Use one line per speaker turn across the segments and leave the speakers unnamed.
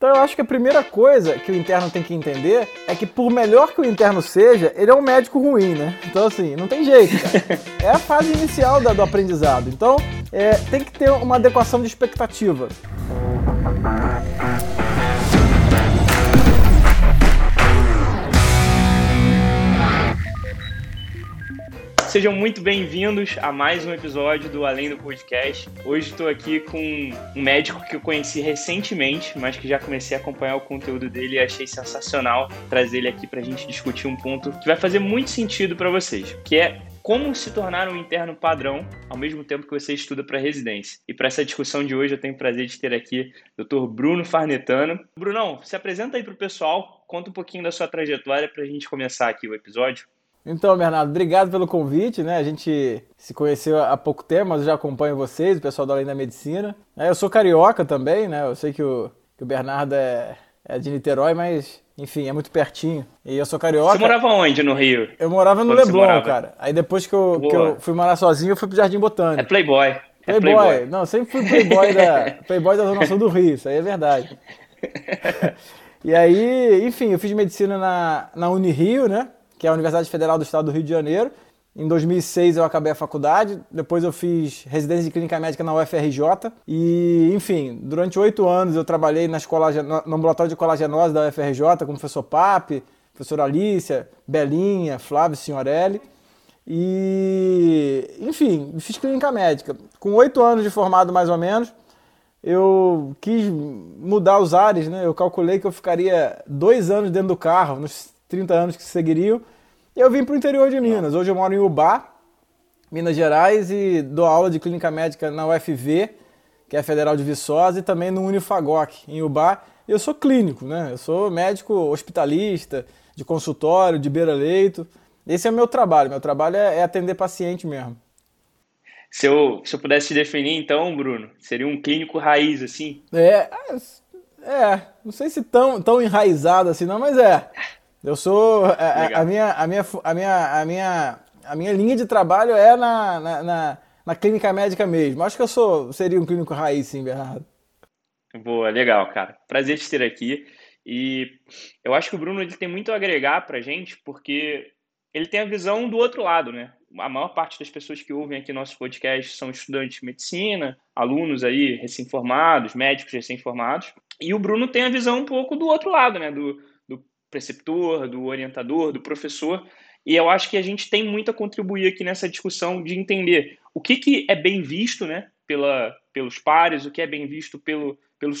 Então eu acho que a primeira coisa que o interno tem que entender é que por melhor que o interno seja, ele é um médico ruim, né? Então assim, não tem jeito, cara. É a fase inicial do aprendizado. Então é, tem que ter uma adequação de expectativa.
Sejam muito bem-vindos a mais um episódio do Além do Podcast. Hoje estou aqui com um médico que eu conheci recentemente, mas que já comecei a acompanhar o conteúdo dele e achei sensacional trazer ele aqui para a gente discutir um ponto que vai fazer muito sentido para vocês, que é como se tornar um interno padrão ao mesmo tempo que você estuda para residência. E para essa discussão de hoje eu tenho o prazer de ter aqui o Dr. Bruno Farnetano. Brunão, se apresenta aí para o pessoal, conta um pouquinho da sua trajetória para a gente começar aqui o episódio.
Então, Bernardo, obrigado pelo convite, né? A gente se conheceu há pouco tempo, mas eu já acompanho vocês, o pessoal da Além da Medicina. É, eu sou carioca também, né? Eu sei que o, que o Bernardo é, é de Niterói, mas, enfim, é muito pertinho. E eu sou carioca. Você
morava onde no Rio?
Eu morava no Quando Leblon, cara. Aí depois que eu, que eu fui morar sozinho, eu fui pro Jardim Botânico.
É playboy.
É playboy. playboy. Não, sempre fui playboy da, playboy da Zona Sul do Rio, isso aí é verdade. e aí, enfim, eu fiz medicina na, na Unirio, né? Que é a Universidade Federal do Estado do Rio de Janeiro. Em 2006 eu acabei a faculdade, depois eu fiz residência de clínica médica na UFRJ e, enfim, durante oito anos eu trabalhei na escola, no ambulatório de colagenose da UFRJ com o professor Pape, professora Alícia, Belinha, Flávio Signorelli e, enfim, fiz clínica médica. Com oito anos de formado mais ou menos, eu quis mudar os ares, né? Eu calculei que eu ficaria dois anos dentro do carro, nos 30 anos que seguiriam. E eu vim para o interior de Minas. Hoje eu moro em Ubá, Minas Gerais, e dou aula de clínica médica na UFV, que é a Federal de Viçosa, e também no Unifagoc, em Ubá. Eu sou clínico, né? Eu sou médico hospitalista, de consultório, de beira-leito. Esse é o meu trabalho. Meu trabalho é, é atender paciente mesmo.
Se eu, se eu pudesse definir, então, Bruno, seria um clínico raiz, assim?
É, é, não sei se tão, tão enraizado assim, não, mas é. Eu sou. A, a, minha, a, minha, a, minha, a, minha, a minha linha de trabalho é na, na, na, na, clínica médica mesmo. Acho que eu sou, seria um clínico raiz, sim, Bernardo.
Boa, legal, cara. Prazer te ter aqui. E eu acho que o Bruno ele tem muito a agregar pra gente, porque ele tem a visão do outro lado, né? A maior parte das pessoas que ouvem aqui nosso podcast são estudantes de medicina, alunos aí recém-formados, médicos recém-formados. E o Bruno tem a visão um pouco do outro lado, né? Do, preceptor, do orientador, do professor. E eu acho que a gente tem muito a contribuir aqui nessa discussão de entender o que, que é bem visto né, pela, pelos pares, o que é bem visto pelo, pelo,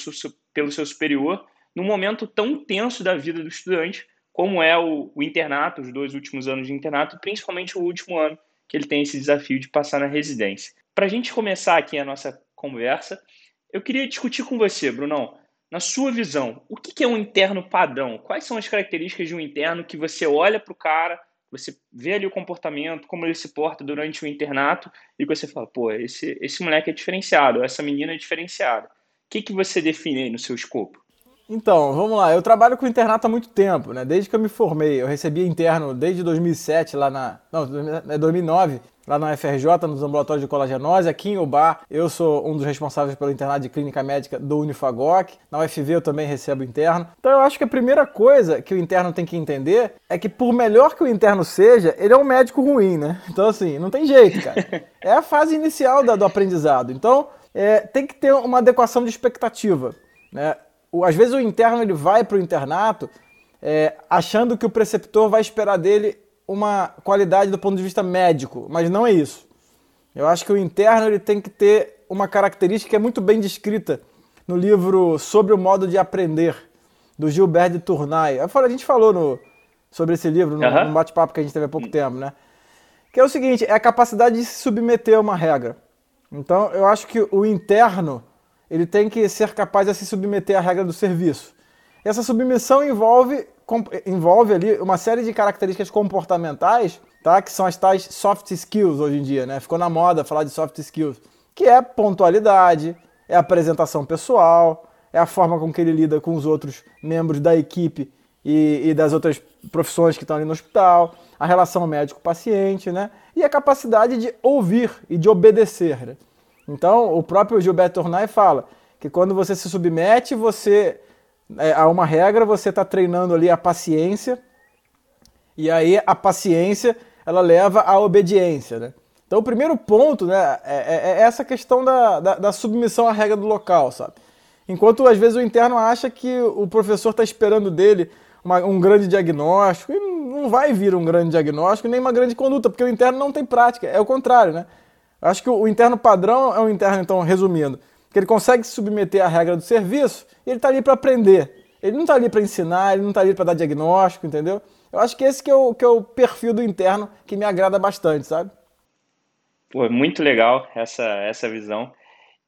pelo seu superior, num momento tão tenso da vida do estudante, como é o, o internato, os dois últimos anos de internato, principalmente o último ano, que ele tem esse desafio de passar na residência. Para a gente começar aqui a nossa conversa, eu queria discutir com você, Brunão, na sua visão, o que é um interno padrão? Quais são as características de um interno que você olha para o cara, você vê ali o comportamento, como ele se porta durante o internato, e você fala, pô, esse, esse moleque é diferenciado, essa menina é diferenciada. O que, que você define aí no seu escopo?
Então, vamos lá. Eu trabalho com internato há muito tempo, né? Desde que eu me formei. Eu recebi interno desde 2007 lá na... Não, 2009, é lá na UFRJ, nos ambulatórios de colagenose. Aqui em Ubar, eu sou um dos responsáveis pelo internato de clínica médica do Unifagoc. Na UFV eu também recebo interno. Então eu acho que a primeira coisa que o interno tem que entender é que por melhor que o interno seja, ele é um médico ruim, né? Então assim, não tem jeito, cara. É a fase inicial do aprendizado. Então é, tem que ter uma adequação de expectativa, né? Às vezes o interno ele vai para o internato é, achando que o preceptor vai esperar dele uma qualidade do ponto de vista médico, mas não é isso. Eu acho que o interno ele tem que ter uma característica que é muito bem descrita no livro Sobre o Modo de Aprender, do Gilbert de Tournai. A gente falou no, sobre esse livro no, uhum. no bate-papo que a gente teve há pouco tempo, né? Que é o seguinte, é a capacidade de se submeter a uma regra. Então, eu acho que o interno ele tem que ser capaz de se submeter à regra do serviço. Essa submissão envolve, envolve ali uma série de características comportamentais, tá? que são as tais soft skills hoje em dia, né? Ficou na moda falar de soft skills, que é pontualidade, é apresentação pessoal, é a forma com que ele lida com os outros membros da equipe e, e das outras profissões que estão ali no hospital, a relação médico-paciente, né? E a capacidade de ouvir e de obedecer. Né? Então, o próprio Gilberto Tornai fala que quando você se submete, você é, há uma regra, você está treinando ali a paciência, e aí a paciência ela leva à obediência, né? Então o primeiro ponto né, é, é, é essa questão da, da, da, submissão à regra do local, sabe? Enquanto às vezes o interno acha que o professor está esperando dele uma, um grande diagnóstico, e não vai vir um grande diagnóstico nem uma grande conduta, porque o interno não tem prática, é o contrário, né? Acho que o, interno padrão é um interno, então, resumindo, que ele consegue se submeter à regra do serviço e ele está ali para aprender. Ele não está ali para ensinar, ele não está ali para dar diagnóstico, entendeu? Eu acho que esse que é, o, que é o perfil do interno que me agrada bastante, sabe?
Pô, muito legal essa, essa visão.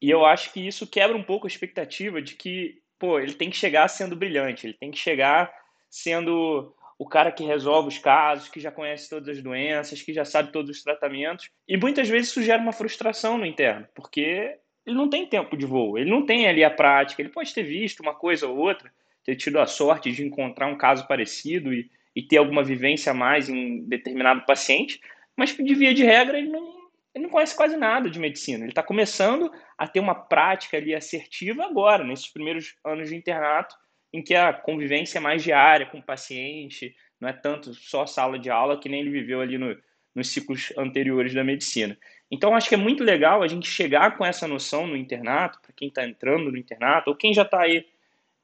E eu acho que isso quebra um pouco a expectativa de que, pô, ele tem que chegar sendo brilhante, ele tem que chegar sendo o cara que resolve os casos, que já conhece todas as doenças, que já sabe todos os tratamentos. E muitas vezes isso gera uma frustração no interno, porque ele não tem tempo de voo, ele não tem ali a prática, ele pode ter visto uma coisa ou outra, ter tido a sorte de encontrar um caso parecido e, e ter alguma vivência a mais em determinado paciente, mas de via de regra ele não, ele não conhece quase nada de medicina. Ele está começando a ter uma prática ali assertiva agora, nesses primeiros anos de internato, em que a convivência é mais diária com o paciente, não é tanto só sala de aula que nem ele viveu ali no, nos ciclos anteriores da medicina. Então, acho que é muito legal a gente chegar com essa noção no internato, para quem está entrando no internato, ou quem já está aí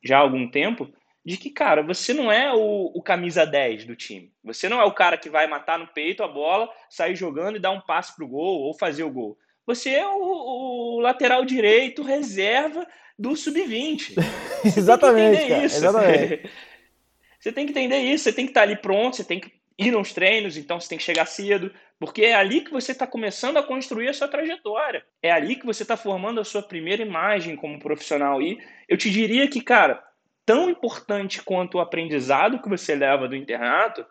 já há algum tempo, de que, cara, você não é o, o, camisa 10 do time. Você não é o cara que vai matar no peito a bola, sair jogando e dar um passe pro gol ou fazer o gol. Você é o, o lateral direito reserva do sub-20.
Exatamente, cara, isso. Exatamente.
Você tem que entender isso, você tem que estar ali pronto, você tem que ir nos treinos, então você tem que chegar cedo, porque é ali que você está começando a construir a sua trajetória. É ali que você está formando a sua primeira imagem como profissional. E eu te diria que, cara, tão importante quanto o aprendizado que você leva do internato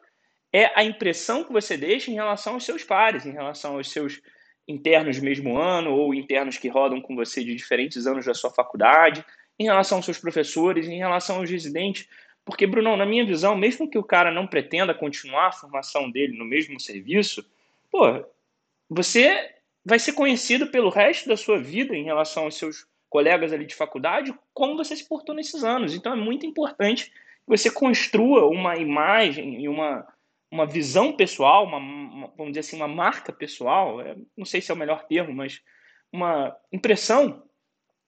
é a impressão que você deixa em relação aos seus pares, em relação aos seus internos do mesmo ano ou internos que rodam com você de diferentes anos da sua faculdade, em relação aos seus professores, em relação aos residentes. Porque, Bruno, na minha visão, mesmo que o cara não pretenda continuar a formação dele no mesmo serviço, pô, você vai ser conhecido pelo resto da sua vida em relação aos seus colegas ali de faculdade, como você se portou nesses anos. Então é muito importante que você construa uma imagem e uma, uma visão pessoal, uma, uma, vamos dizer assim, uma marca pessoal, é, não sei se é o melhor termo, mas uma impressão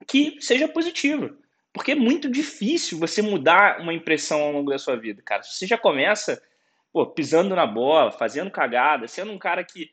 que seja positiva. Porque é muito difícil você mudar uma impressão ao longo da sua vida, cara. Se você já começa pô, pisando na bola, fazendo cagada, sendo um cara que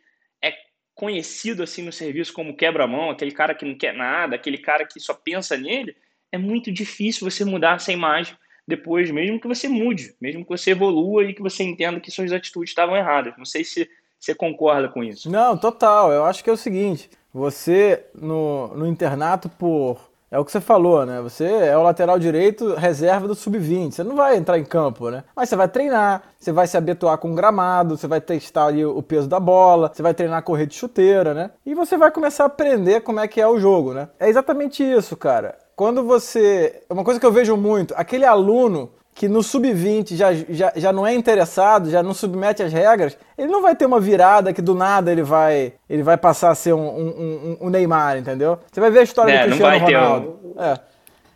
conhecido assim no serviço como quebra-mão, aquele cara que não quer nada, aquele cara que só pensa nele, é muito difícil você mudar essa imagem depois, mesmo que você mude, mesmo que você evolua e que você entenda que suas atitudes estavam erradas. Não sei se você concorda com isso.
Não, total. Eu acho que é o seguinte: você no, no internato, por é o que você falou, né? Você é o lateral direito reserva do sub-20. Você não vai entrar em campo, né? Mas você vai treinar, você vai se habituar com o gramado, você vai testar ali o peso da bola, você vai treinar a correr de chuteira, né? E você vai começar a aprender como é que é o jogo, né? É exatamente isso, cara. Quando você. Uma coisa que eu vejo muito, aquele aluno que no sub-20 já, já, já não é interessado, já não submete as regras, ele não vai ter uma virada que do nada ele vai ele vai passar a ser um, um, um, um Neymar, entendeu? Você vai ver a história é, do Cristiano Ronaldo. É.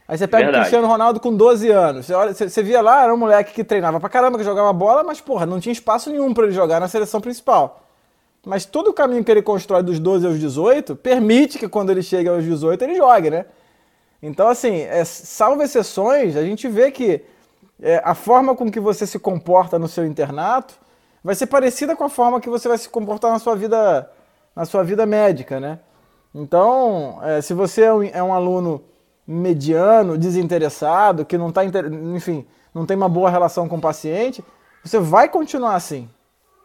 Aí você pega Verdade. o Cristiano Ronaldo com 12 anos. Você, olha, você, você, via lá, era um moleque que treinava pra caramba, que jogava bola, mas, porra, não tinha espaço nenhum para ele jogar na seleção principal. Mas todo o caminho que ele constrói dos 12 aos 18 permite que quando ele chega aos 18 ele jogue, né? Então, assim, é, salvo exceções, a gente vê que é, a forma com que você se comporta no seu internato vai ser parecida com a forma que você vai se comportar na sua vida, na sua vida médica, né? Então, é, se você é um, é um, aluno mediano, desinteressado, que não está, enfim, não tem uma boa relação com o paciente, você vai continuar assim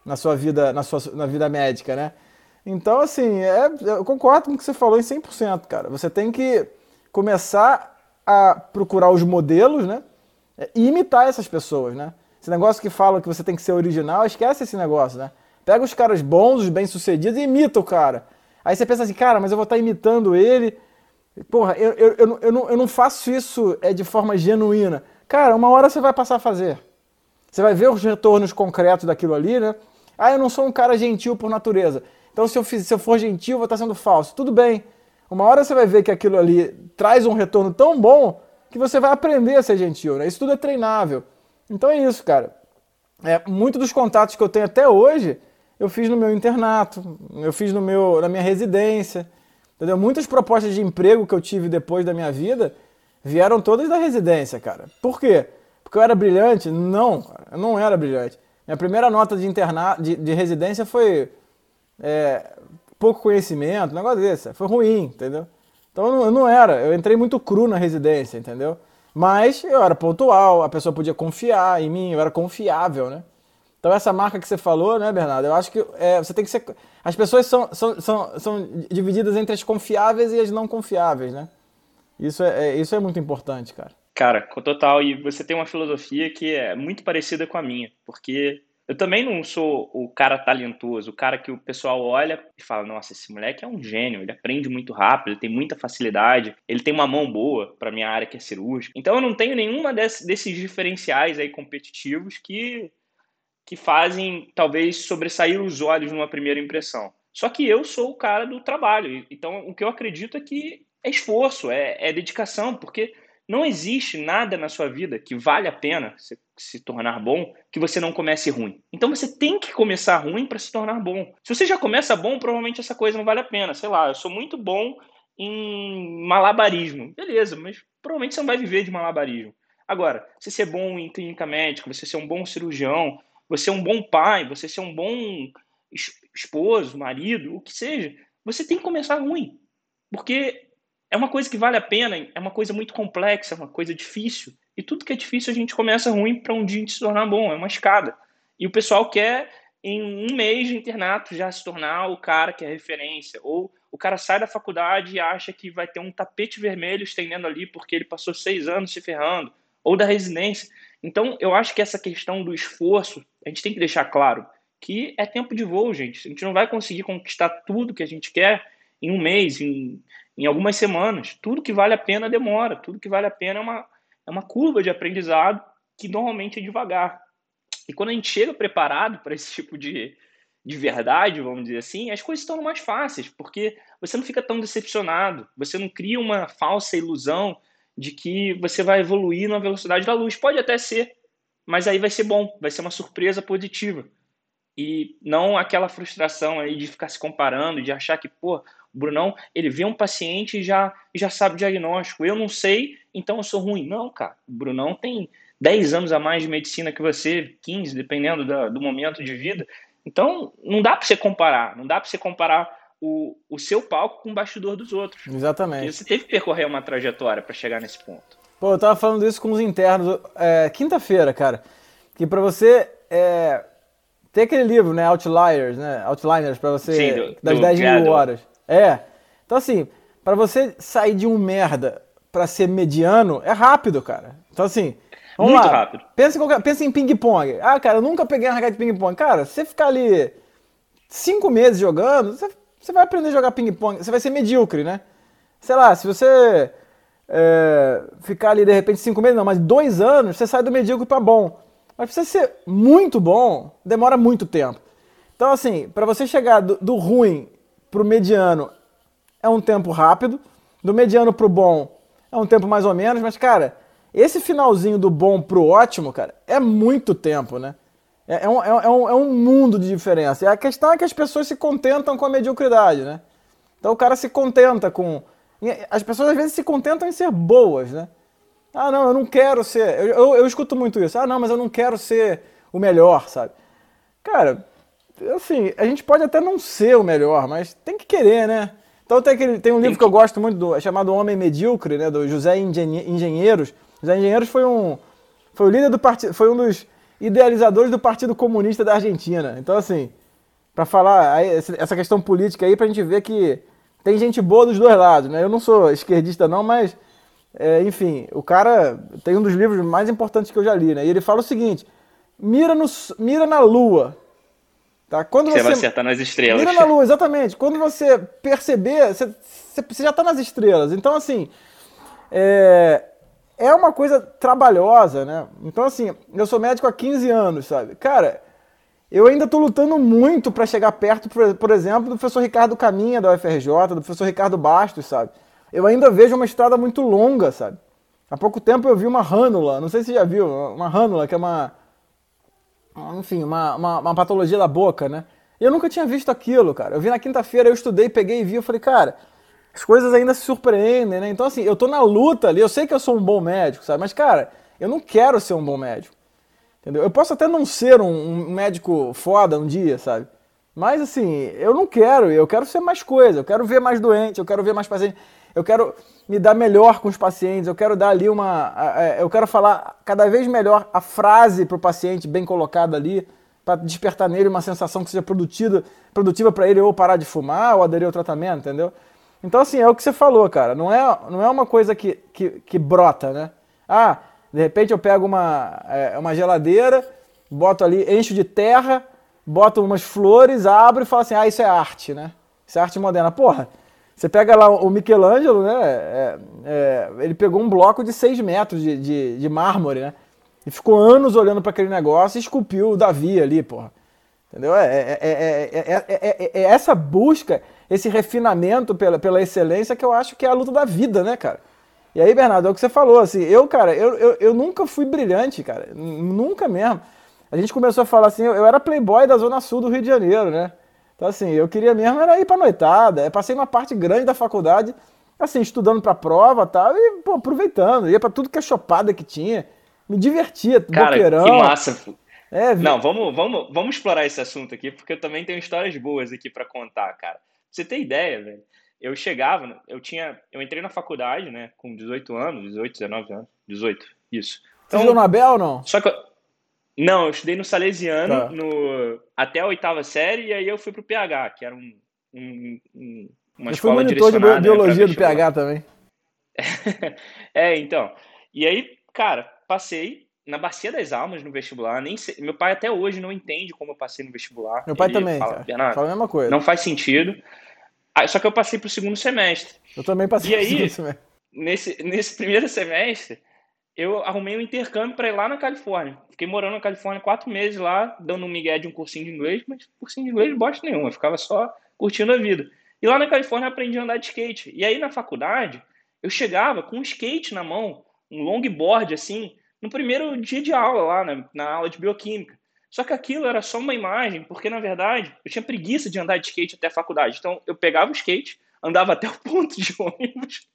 na sua vida, na sua na vida médica, né? Então, assim, é, eu concordo com o que você falou em 100%, cara. Você tem que começar a procurar os modelos, né? É, e imitar essas pessoas, né? Esse negócio que fala que você tem que ser original, esquece esse negócio, né? Pega os caras bons, os bem-sucedidos e imita o cara. Aí você pensa assim, cara, mas eu vou estar imitando ele. Porra, eu, eu, eu, eu, não, eu não faço isso é, de forma genuína. Cara, uma hora você vai passar a fazer. Você vai ver os retornos concretos daquilo ali, né? Ah, eu não sou um cara gentil por natureza. Então, se eu, fiz, se eu for gentil, eu vou estar sendo falso. Tudo bem. Uma hora você vai ver que aquilo ali traz um retorno tão bom que você vai aprender a ser gentil, né? Isso tudo é treinável. Então é isso, cara. É, muito dos contatos que eu tenho até hoje, eu fiz no meu internato, eu fiz no meu, na minha residência. Entendeu? Muitas propostas de emprego que eu tive depois da minha vida vieram todas da residência, cara. Por quê? Porque eu era brilhante? Não, eu não era brilhante. Minha primeira nota de, interna... de, de residência foi é, pouco conhecimento, um negócio desse. Foi ruim, entendeu? Então eu não, era, eu entrei muito cru na residência, entendeu? Mas eu era pontual, a pessoa podia confiar em mim, eu era confiável, né? Então essa marca que você falou, né, Bernardo? Eu acho que é, você tem que ser. As pessoas são, são, são, são divididas entre as confiáveis e as não confiáveis, né? Isso é, é, isso é muito importante, cara.
Cara, total. E você tem uma filosofia que é muito parecida com a minha, porque eu também não sou o cara talentoso, o cara que o pessoal olha e fala: nossa, esse moleque é um gênio, ele aprende muito rápido, ele tem muita facilidade, ele tem uma mão boa para minha área que é cirúrgica. Então eu não tenho nenhuma desses diferenciais aí competitivos que que fazem talvez sobressair os olhos numa primeira impressão. Só que eu sou o cara do trabalho, então o que eu acredito é que é esforço, é, é dedicação, porque não existe nada na sua vida que vale a pena se, tornar bom que você não comece ruim. Então você tem que começar ruim para se tornar bom. Se você já começa bom, provavelmente essa coisa não vale a pena. Sei lá, eu sou muito bom em malabarismo. Beleza, mas provavelmente você não vai viver de malabarismo. Agora, você é bom em clínica médica, você ser um bom cirurgião, você é um bom pai, você ser um bom esposo, marido, o que seja, você tem que começar ruim. Porque é uma coisa que vale a pena, é uma coisa muito complexa, é uma coisa difícil. E tudo que é difícil a gente começa ruim para um dia se tornar bom, é uma escada. E o pessoal quer, em um mês de internato, já se tornar o cara que é referência. Ou o cara sai da faculdade e acha que vai ter um tapete vermelho estendendo ali porque ele passou seis anos se ferrando. Ou da residência. Então, eu acho que essa questão do esforço, a gente tem que deixar claro que é tempo de voo, gente. A gente não vai conseguir conquistar tudo que a gente quer em um mês, em, em algumas semanas. Tudo que vale a pena demora, tudo que vale a pena é uma, é uma curva de aprendizado que normalmente é devagar. E quando a gente chega preparado para esse tipo de, de verdade, vamos dizer assim, as coisas estão mais fáceis, porque você não fica tão decepcionado, você não cria uma falsa ilusão de que você vai evoluir na velocidade da luz. Pode até ser, mas aí vai ser bom, vai ser uma surpresa positiva. E não aquela frustração aí de ficar se comparando, de achar que, pô, Brunão, ele vê um paciente e já, já sabe o diagnóstico. Eu não sei, então eu sou ruim. Não, cara. O Brunão tem 10 anos a mais de medicina que você, 15, dependendo da, do momento de vida. Então, não dá para você comparar. Não dá para você comparar o, o seu palco com o bastidor dos outros.
Exatamente.
Porque você teve que percorrer uma trajetória para chegar nesse ponto.
Pô, eu tava falando isso com os internos é, quinta-feira, cara. Que para você é, ter aquele livro, né, Outliers, né, Outliners, para você
Sim, do,
das
do
10 mil horas. É. Então assim, para você sair de um merda para ser mediano é rápido, cara. Então assim, vamos
Muito
lá.
rápido.
Pensa em, qualquer- pensa em ping-pong. Ah, cara, eu nunca peguei uma raquete de ping-pong. Cara, se você ficar ali cinco meses jogando, você, você vai aprender a jogar ping-pong. Você vai ser medíocre, né? Sei lá, se você é, ficar ali de repente cinco meses, não, mas dois anos, você sai do medíocre para bom. Mas pra você ser muito bom, demora muito tempo. Então, assim, para você chegar do, do ruim pro mediano é um tempo rápido, do mediano pro bom é um tempo mais ou menos, mas, cara, esse finalzinho do bom pro ótimo, cara, é muito tempo, né? É, é um, é, um, é um mundo de diferença. E a questão é que as pessoas se contentam com a mediocridade, né? Então o cara se contenta com. As pessoas às vezes se contentam em ser boas, né? Ah, não, eu não quero ser. Eu, eu, eu escuto muito isso. Ah, não, mas eu não quero ser o melhor, sabe? Cara, assim, a gente pode até não ser o melhor, mas tem que querer, né? Então tem, aquele, tem um livro que eu gosto muito, do, é chamado Homem Medíocre, né? Do José Engenhe- Engenheiros. José Engenheiros foi um, foi o líder do partido, foi um dos idealizadores do Partido Comunista da Argentina. Então, assim, para falar essa questão política aí, pra gente ver que tem gente boa dos dois lados, né? Eu não sou esquerdista não, mas, é, enfim, o cara tem um dos livros mais importantes que eu já li, né? E ele fala o seguinte, mira, no, mira na lua, tá? Quando
Você vai acertar nas estrelas.
Mira na lua, exatamente. Quando você perceber, você, você- você já está nas estrelas. Então, assim, é, é uma coisa trabalhosa, né? Então, assim, eu sou médico há 15 anos, sabe? Cara, eu ainda estou lutando muito para chegar perto, por, por exemplo, do professor Ricardo Caminha da UFRJ, do professor Ricardo Bastos, sabe? Eu ainda vejo uma estrada muito longa, sabe? Há pouco tempo eu vi uma rânula, não sei se você já viu, uma rânula, que é uma. Enfim, uma, uma, uma patologia da boca, né? Eu nunca tinha visto aquilo, cara. Eu vi na quinta-feira, eu estudei, peguei e vi, eu falei, cara, as coisas ainda se surpreendem, né? Então, assim, eu tô na luta ali, eu sei que eu sou um bom médico, sabe? Mas, cara, eu não quero ser um bom médico. Entendeu? Eu posso até não ser um, um médico foda um dia, sabe? Mas, assim, eu não quero, eu quero ser mais coisa, eu quero ver mais doente, eu quero ver mais paciente, eu quero me dar melhor com os pacientes, eu quero dar ali uma. Eu quero falar cada vez melhor a frase para o paciente bem colocada ali, para despertar nele uma sensação que seja produtiva, produtiva para ele ou parar de fumar ou aderir ao tratamento, entendeu? Então, assim, é o que você falou, cara. Não é, não é uma coisa que, que, que brota, né? Ah, de repente eu pego uma, é, uma geladeira, boto ali, encho de terra, boto umas flores, abro e falo assim: ah, isso é arte, né? Isso é arte moderna. Porra, você pega lá o Michelangelo, né? É, é, ele pegou um bloco de 6 metros de, de, de, mármore, né? E ficou anos olhando para aquele negócio e esculpiu o Davi ali, porra. Entendeu? É, é, é, essa busca esse refinamento pela, pela excelência que eu acho que é a luta da vida, né, cara? E aí, Bernardo, é o que você falou, assim, eu, cara, eu, eu, eu nunca fui brilhante, cara, nunca mesmo. A gente começou a falar assim, eu, eu era playboy da Zona Sul do Rio de Janeiro, né? Então, assim, eu queria mesmo era ir pra noitada, eu passei uma parte grande da faculdade, assim, estudando pra prova e tal, e, pô, aproveitando, ia pra tudo que é chopada que tinha, me divertia,
Cara, boqueirão. que massa, é, Não, vamos, vamos, vamos explorar esse assunto aqui, porque eu também tenho histórias boas aqui para contar, cara você ter ideia, velho, eu chegava, eu tinha, eu entrei na faculdade, né, com 18 anos, 18, 19 anos, 18, isso.
Então, Você estudou no Abel ou não?
Só que não, eu estudei no Salesiano tá. no, até a oitava série e aí eu fui pro PH, que era um, um, um uma eu escola monitor de
biologia do PH também.
é, então. E aí, cara, passei na Bacia das Almas no vestibular. Nem sei, meu pai até hoje não entende como eu passei no vestibular.
Meu pai Ele também, fala, cara. Fala a mesma coisa.
Não faz sentido. Só que eu passei para o segundo semestre.
Eu também passei
para o segundo semestre. Nesse, nesse primeiro semestre, eu arrumei um intercâmbio para ir lá na Califórnia. Fiquei morando na Califórnia quatro meses lá, dando um migué de um cursinho de inglês, mas cursinho de inglês bosta nenhuma, eu ficava só curtindo a vida. E lá na Califórnia aprendi a andar de skate. E aí na faculdade, eu chegava com um skate na mão, um longboard assim, no primeiro dia de aula lá, na, na aula de bioquímica. Só que aquilo era só uma imagem, porque na verdade eu tinha preguiça de andar de skate até a faculdade. Então eu pegava o skate, andava até o ponto de ônibus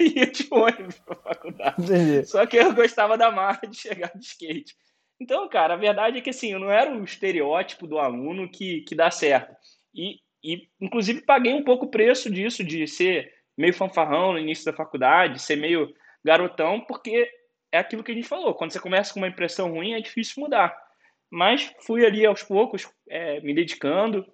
e ia de ônibus para a faculdade. Entendi. Só que eu gostava da marca de chegar de skate. Então, cara, a verdade é que assim, eu não era o estereótipo do aluno que, que dá certo. E, e, inclusive, paguei um pouco o preço disso, de ser meio fanfarrão no início da faculdade, ser meio garotão, porque é aquilo que a gente falou. Quando você começa com uma impressão ruim, é difícil mudar. Mas fui ali aos poucos é, me dedicando.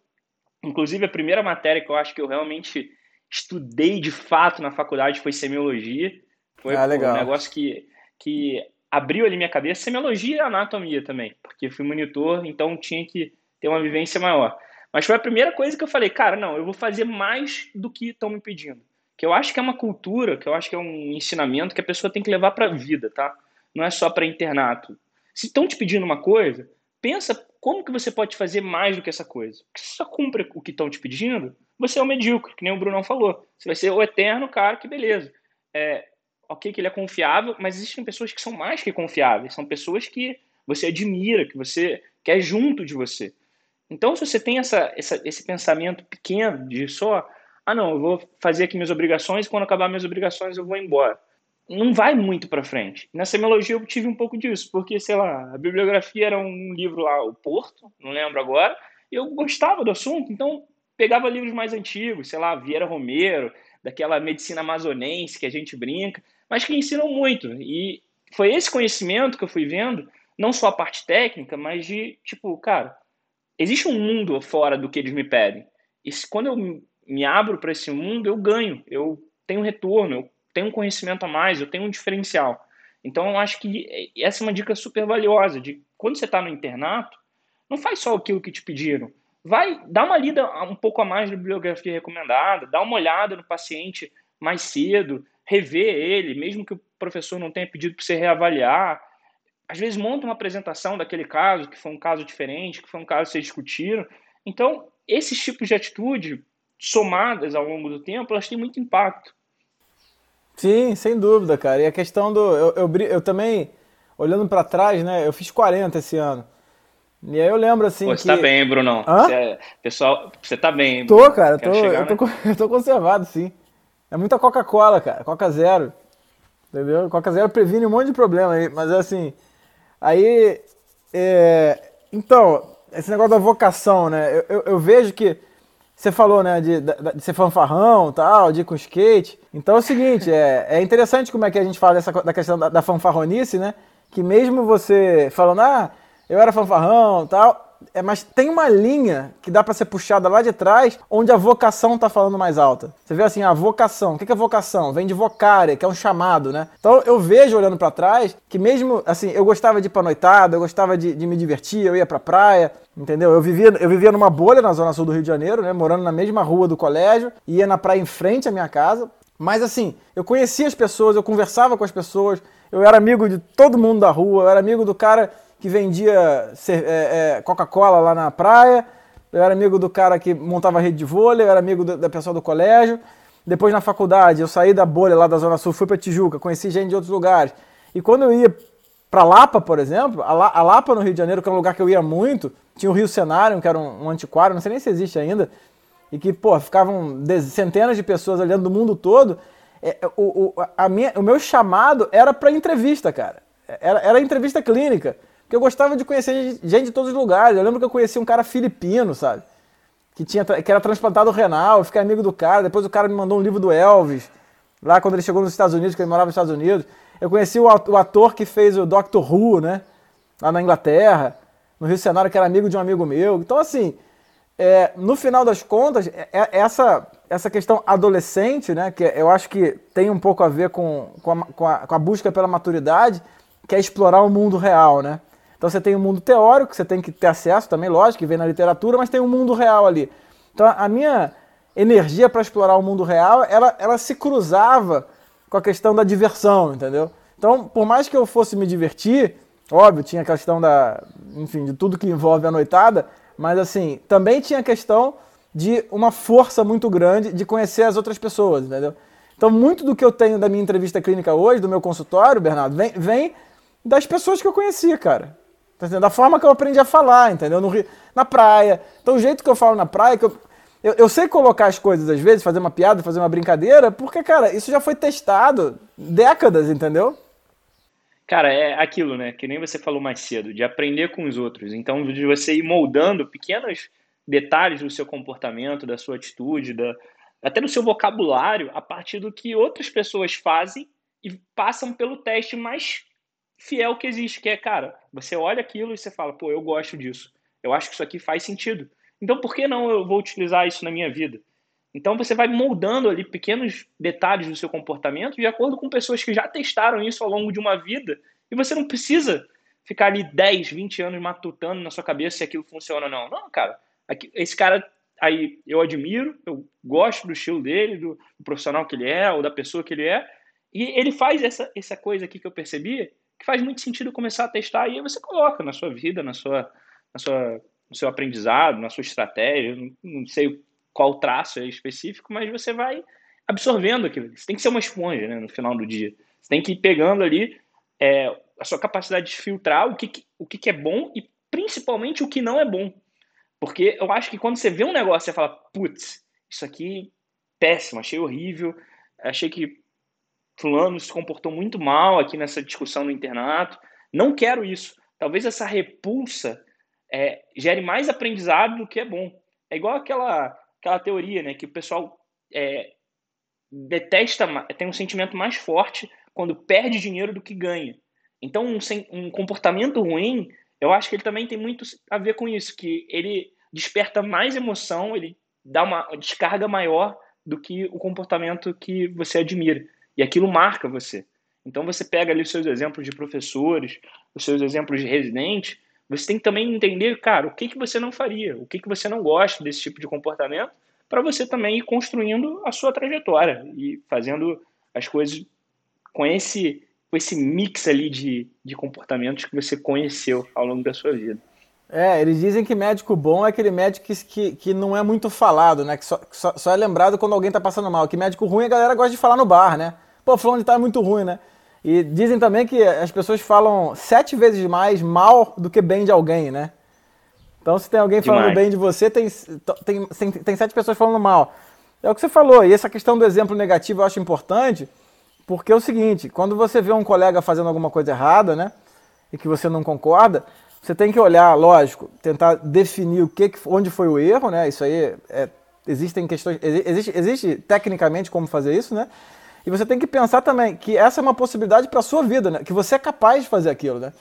Inclusive, a primeira matéria que eu acho que eu realmente estudei de fato na faculdade foi semiologia. Foi ah, um negócio que, que abriu ali minha cabeça. Semiologia e anatomia também, porque fui monitor, então tinha que ter uma vivência maior. Mas foi a primeira coisa que eu falei, cara, não, eu vou fazer mais do que estão me pedindo. Que eu acho que é uma cultura, que eu acho que é um ensinamento que a pessoa tem que levar para a vida, tá? Não é só para internato. Se estão te pedindo uma coisa, pensa como que você pode fazer mais do que essa coisa. Porque se só cumpre o que estão te pedindo, você é o medíocre, que nem o Brunão falou. Você vai ser o eterno cara que beleza. É, ok que ele é confiável, mas existem pessoas que são mais que confiáveis. São pessoas que você admira, que você quer junto de você. Então, se você tem essa, essa, esse pensamento pequeno de só, ah não, eu vou fazer aqui minhas obrigações e quando acabar minhas obrigações eu vou embora não vai muito para frente. Na semiologia eu tive um pouco disso, porque, sei lá, a bibliografia era um livro lá, o Porto, não lembro agora, eu gostava do assunto, então pegava livros mais antigos, sei lá, Vieira Romero, daquela medicina amazonense que a gente brinca, mas que ensinam muito. E foi esse conhecimento que eu fui vendo, não só a parte técnica, mas de, tipo, cara, existe um mundo fora do que eles me pedem. E quando eu me abro para esse mundo, eu ganho, eu tenho retorno, eu tenho um conhecimento a mais, eu tenho um diferencial. Então, eu acho que essa é uma dica super valiosa de quando você está no internato, não faz só aquilo que te pediram. Vai dar uma lida um pouco a mais da bibliografia recomendada, dá uma olhada no paciente mais cedo, rever ele, mesmo que o professor não tenha pedido para você reavaliar. Às vezes monta uma apresentação daquele caso, que foi um caso diferente, que foi um caso que vocês discutiram. Então, esses tipos de atitude, somadas ao longo do tempo, elas têm muito impacto.
Sim, sem dúvida, cara. E a questão do. Eu, eu, eu também, olhando para trás, né? Eu fiz 40 esse ano. E aí eu lembro assim. Pô,
você tá que... tá bem, Brunão.
Hã?
Você é... Pessoal, você tá bem, hein,
Tô, cara. Tô, chegar, eu, tô, né? eu tô conservado, sim. É muita Coca-Cola, cara. Coca Zero. Entendeu? Coca Zero previne um monte de problema aí. Mas assim. Aí. É... Então, esse negócio da vocação, né? Eu, eu, eu vejo que você falou, né, de, de, de ser fanfarrão tal, de ir com skate. Então é o seguinte, é, é interessante como é que a gente fala dessa, da questão da, da fanfarronice, né? Que mesmo você falando, ah, eu era fanfarrão tal, é, mas tem uma linha que dá para ser puxada lá de trás, onde a vocação tá falando mais alta. Você vê assim, a vocação. O que é vocação? Vem de vocare, que é um chamado, né? Então eu vejo olhando para trás que mesmo assim, eu gostava de ir pra noitada, eu gostava de, de me divertir, eu ia pra praia, entendeu? Eu vivia, eu vivia numa bolha na zona sul do Rio de Janeiro, né? Morando na mesma rua do colégio, ia na praia em frente à minha casa. Mas assim, eu conhecia as pessoas, eu conversava com as pessoas, eu era amigo de todo mundo da rua, eu era amigo do cara que vendia é, é, Coca-Cola lá na praia, eu era amigo do cara que montava rede de vôlei, eu era amigo da pessoa do colégio. Depois na faculdade, eu saí da bolha lá da Zona Sul, fui para Tijuca, conheci gente de outros lugares. E quando eu ia para Lapa, por exemplo, a, La, a, Lapa no Rio de Janeiro, que era um lugar que eu ia muito, tinha o Rio Cenário, que era um, um antiquário, não sei nem se existe ainda, e que, pô, ficavam centenas de pessoas olhando do mundo todo. É, o, o, a minha, o meu chamado era para entrevista, cara. Era, era entrevista clínica. Porque eu gostava de conhecer gente de todos os lugares. Eu lembro que eu conheci um cara filipino, sabe? Que, tinha, que era transplantado renal, eu fiquei amigo do cara. Depois o cara me mandou um livro do Elvis, lá quando ele chegou nos Estados Unidos, que ele morava nos Estados Unidos. Eu conheci o ator que fez o Doctor Who, né? Lá na Inglaterra, no Rio Cenário, que era amigo de um amigo meu. Então, assim, é, no final das contas, é, é, essa, essa questão adolescente, né? Que eu acho que tem um pouco a ver com, com, a, com, a, com a busca pela maturidade, que é explorar o mundo real, né? Então você tem o um mundo teórico, que você tem que ter acesso também, lógico, que vem na literatura, mas tem um mundo real ali. Então a minha energia para explorar o mundo real, ela, ela se cruzava com a questão da diversão, entendeu? Então, por mais que eu fosse me divertir, óbvio, tinha a questão da, enfim, de tudo que envolve a noitada, mas assim, também tinha a questão de uma força muito grande de conhecer as outras pessoas, entendeu? Então, muito do que eu tenho da minha entrevista clínica hoje, do meu consultório, Bernardo, vem, vem das pessoas que eu conhecia, cara. Tá da forma que eu aprendi a falar, entendeu? No na praia. Então, o jeito que eu falo na praia, que eu, eu, eu, sei colocar as coisas às vezes, fazer uma piada, fazer uma brincadeira, porque, cara, isso já foi testado décadas, entendeu?
Cara, é aquilo, né? Que nem você falou mais cedo, de aprender com os outros. Então, de você ir moldando pequenos detalhes do seu comportamento, da sua atitude, da, até do seu vocabulário, a partir do que outras pessoas fazem e passam pelo teste mais fiel que existe, que é, cara, você olha aquilo e você fala, pô, eu gosto disso. Eu acho que isso aqui faz sentido. Então, por que não eu vou utilizar isso na minha vida? Então, você vai moldando ali pequenos detalhes do seu comportamento de acordo com pessoas que já testaram isso ao longo de uma vida. E você não precisa ficar ali 10, 20 anos matutando na sua cabeça se aquilo funciona ou não. Não, cara. Esse cara aí eu admiro, eu gosto do estilo dele, do, do profissional que ele é, ou da pessoa que ele é. E ele faz essa, essa coisa aqui que eu percebi, que faz muito sentido começar a testar e aí você coloca na sua vida, na sua, na sua, no seu aprendizado, na sua estratégia, não sei qual traço é específico, mas você vai absorvendo aquilo. Você tem que ser uma esponja né, no final do dia. Você tem que ir pegando ali é, a sua capacidade de filtrar o que, o que é bom e principalmente o que não é bom. Porque eu acho que quando você vê um negócio, você fala, putz, isso aqui péssimo, achei horrível, achei que fulano se comportou muito mal aqui nessa discussão no internato. Não quero isso. Talvez essa repulsa é, gere mais aprendizado do que é bom. É igual aquela, aquela teoria, né, que o pessoal é, detesta, tem um sentimento mais forte quando perde dinheiro do que ganha. Então, um, um comportamento ruim, eu acho que ele também tem muito a ver com isso, que ele desperta mais emoção, ele dá uma descarga maior do que o comportamento que você admira. E aquilo marca você. Então você pega ali os seus exemplos de professores, os seus exemplos de residente, você tem que também entender, cara, o que, que você não faria, o que, que você não gosta desse tipo de comportamento, para você também ir construindo a sua trajetória e fazendo as coisas com esse, com esse mix ali de, de comportamentos que você conheceu ao longo da sua vida.
É, eles dizem que médico bom é aquele médico que, que, que não é muito falado, né? Que só, só, só é lembrado quando alguém tá passando mal. Que médico ruim a galera gosta de falar no bar, né? pô, fulano é muito ruim, né? E dizem também que as pessoas falam sete vezes mais mal do que bem de alguém, né? Então, se tem alguém Demais. falando bem de você, tem, tem, tem, tem sete pessoas falando mal. É o que você falou, e essa questão do exemplo negativo eu acho importante, porque é o seguinte, quando você vê um colega fazendo alguma coisa errada, né, e que você não concorda, você tem que olhar, lógico, tentar definir o que, onde foi o erro, né, isso aí é, existem questões, existe, existe tecnicamente como fazer isso, né, e você tem que pensar também que essa é uma possibilidade para a sua vida, né? Que você é capaz de fazer aquilo, né?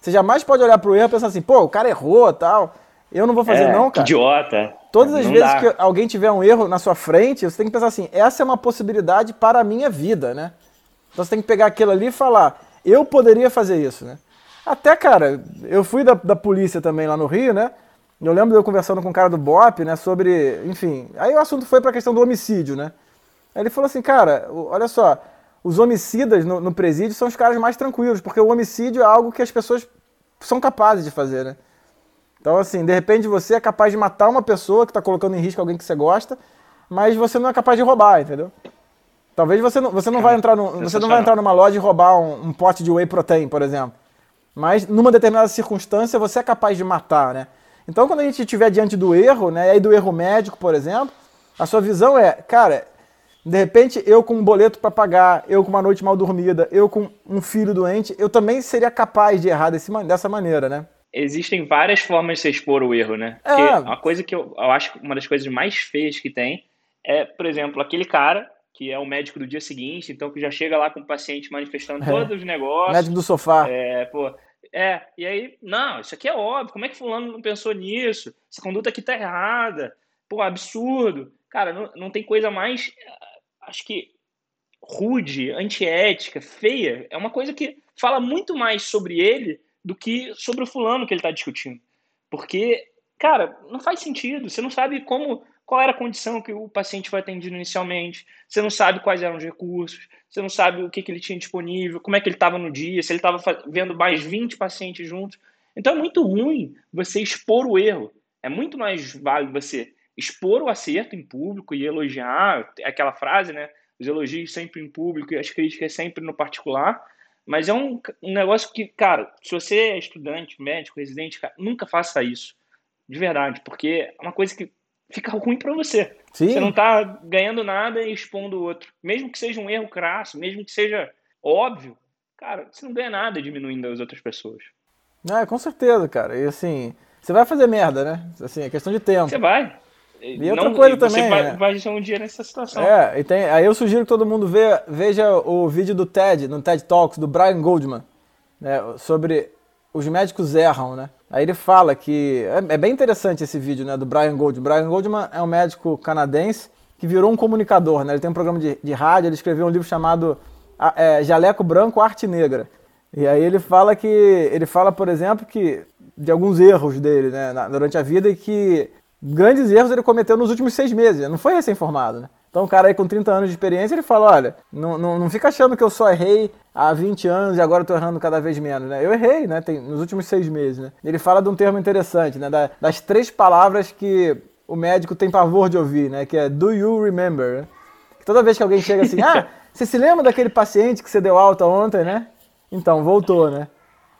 Você jamais pode olhar para o erro e pensar assim, pô, o cara errou tal. Eu não vou fazer, é, não, cara.
idiota.
Todas as não vezes dá. que alguém tiver um erro na sua frente, você tem que pensar assim: essa é uma possibilidade para a minha vida, né? Então você tem que pegar aquilo ali e falar: eu poderia fazer isso, né? Até, cara, eu fui da, da polícia também lá no Rio, né? Eu lembro de eu conversando com um cara do BOP, né? Sobre. Enfim. Aí o assunto foi para a questão do homicídio, né? Aí ele falou assim: cara, olha só. Os homicidas no, no presídio são os caras mais tranquilos, porque o homicídio é algo que as pessoas são capazes de fazer, né? Então, assim, de repente você é capaz de matar uma pessoa que está colocando em risco alguém que você gosta, mas você não é capaz de roubar, entendeu? Talvez você não, você não, vai, entrar no, você não vai entrar numa loja e roubar um, um pote de whey protein, por exemplo. Mas numa determinada circunstância você é capaz de matar, né? Então, quando a gente estiver diante do erro, né, e aí do erro médico, por exemplo, a sua visão é, cara, de repente eu com um boleto para pagar, eu com uma noite mal dormida, eu com um filho doente, eu também seria capaz de errar desse, dessa maneira, né?
existem várias formas de você expor o erro, né? Porque é. uma coisa que eu, eu acho que uma das coisas mais feias que tem é, por exemplo, aquele cara que é o médico do dia seguinte, então que já chega lá com o paciente manifestando é. todos os negócios.
Médico do sofá.
É, pô. É, e aí, não, isso aqui é óbvio, como é que fulano não pensou nisso? Essa conduta aqui tá errada. Pô, absurdo. Cara, não, não tem coisa mais, acho que, rude, antiética, feia. É uma coisa que fala muito mais sobre ele do que sobre o fulano que ele está discutindo. Porque, cara, não faz sentido. Você não sabe como qual era a condição que o paciente foi atendido inicialmente, você não sabe quais eram os recursos, você não sabe o que, que ele tinha disponível, como é que ele estava no dia, se ele estava vendo mais 20 pacientes juntos. Então é muito ruim você expor o erro. É muito mais válido você expor o acerto em público e elogiar aquela frase, né? Os elogios sempre em público e as críticas sempre no particular, mas é um, um negócio que, cara, se você é estudante, médico, residente, cara, nunca faça isso. De verdade, porque é uma coisa que fica ruim para você. Sim. Você não tá ganhando nada e expondo o outro. Mesmo que seja um erro crasso, mesmo que seja óbvio, cara, você não ganha nada diminuindo as outras pessoas.
É, com certeza, cara. E assim, você vai fazer merda, né? Assim, é questão de tempo.
Você vai.
E outra coisa também. Você
vai, é... vai ser um dia nessa situação.
É, e tem, aí eu sugiro que todo mundo vê, veja o vídeo do TED, no TED Talks, do Brian Goldman, né, sobre os médicos erram, né? Aí ele fala que. É, é, bem interessante esse vídeo, né? Do Brian Goldman. Brian Goldman é um médico canadense que virou um comunicador, né? Ele tem um programa de, de rádio, ele escreveu um livro chamado é, Jaleco Branco, Arte Negra. E aí ele fala que. Ele fala, por exemplo, que. de alguns erros dele, né? Durante a vida e que grandes erros ele cometeu nos últimos seis meses, não foi recém-formado, né? Então o cara aí com 30 anos de experiência, ele fala, olha, não, não, não fica achando que eu só errei há 20 anos e agora estou errando cada vez menos, né? Eu errei, né? Tem, nos últimos seis meses, né? Ele fala de um termo interessante, né? Da, das três palavras que o médico tem pavor de ouvir, né? Que é do you remember? Toda vez que alguém chega assim, ah, você se lembra daquele paciente que você deu alta ontem, né? Então, voltou, né?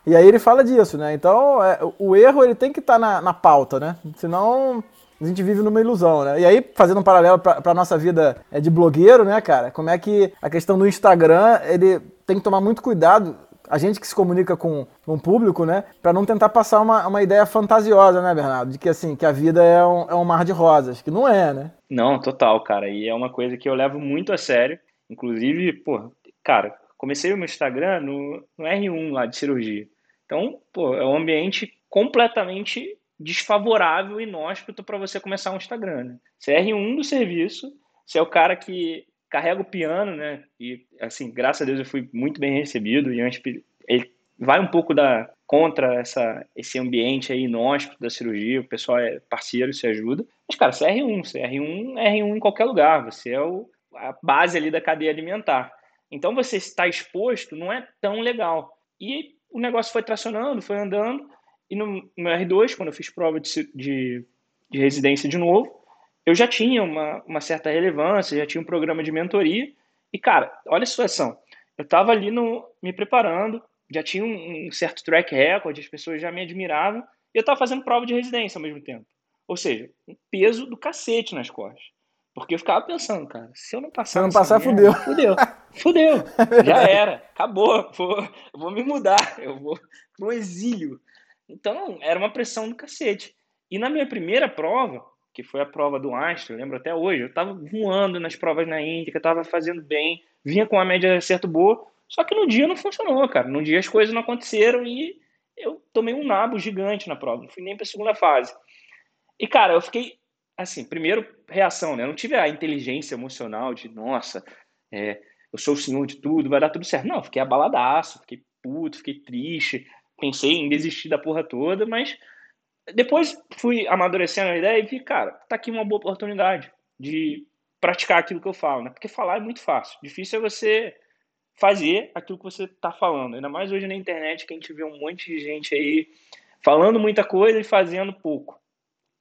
E aí ele fala disso, né? Então, é, o erro ele tem que estar tá na, na pauta, né? Senão a gente vive numa ilusão, né? E aí, fazendo um paralelo para a nossa vida é, de blogueiro, né, cara? Como é que a questão do Instagram, ele tem que tomar muito cuidado, a gente que se comunica com, o público, né? Para não tentar passar uma, uma ideia fantasiosa, né, Bernardo? De que, assim, que a vida é um, é um mar de rosas, que não é, né?
Não, total, cara. E é uma coisa que eu levo muito a sério. Inclusive, pô, cara, comecei o meu Instagram no, no R1 lá de cirurgia. Então, pô, é um ambiente completamente desfavorável inóspito para você começar um Instagram. Né? Você é R1 do serviço, você é o cara que carrega o piano, né? E assim, graças a Deus eu fui muito bem recebido e antes ele vai um pouco da contra essa esse ambiente aí inóspito da cirurgia, o pessoal é parceiro, se ajuda. Mas cara, você é R1, você é R1, é R1 em qualquer lugar, você é o, a base ali da cadeia alimentar. Então você estar exposto não é tão legal. E o negócio foi tracionando, foi andando, e no, no R2, quando eu fiz prova de, de, de, residência de novo, eu já tinha uma, uma certa relevância, já tinha um programa de mentoria, E, cara, olha a situação. Eu tava ali no, me preparando, já tinha um, um certo track record, as pessoas já me admiravam, e eu tava fazendo prova de residência ao mesmo tempo. Ou seja, um peso do cacete nas costas. Porque eu ficava pensando, cara, se eu não passar. Se
eu não passar, fudeu.
Fudeu. Fudeu. Já era. Acabou. Vou, vou me mudar. Eu vou pro exílio. Então, era uma pressão do cacete. E na minha primeira prova, que foi a prova do eu lembro até hoje, eu tava voando nas provas na Índia, eu tava fazendo bem, vinha com uma média de acerto boa, só que no dia não funcionou, cara. No dia as coisas não aconteceram e eu tomei um nabo gigante na prova. Não fui nem pra segunda fase. E, cara, eu fiquei, assim, primeiro, reação, né? Eu não tive a inteligência emocional de, nossa, é, eu sou o senhor de tudo, vai dar tudo certo. Não, fiquei abaladaço, fiquei puto, fiquei triste, pensei em desistir da porra toda, mas depois fui amadurecendo a ideia e vi, cara, tá aqui uma boa oportunidade de praticar aquilo que eu falo, né? Porque falar é muito fácil. Difícil é você fazer aquilo que você tá falando. Ainda mais hoje na internet que a gente vê um monte de gente aí falando muita coisa e fazendo pouco.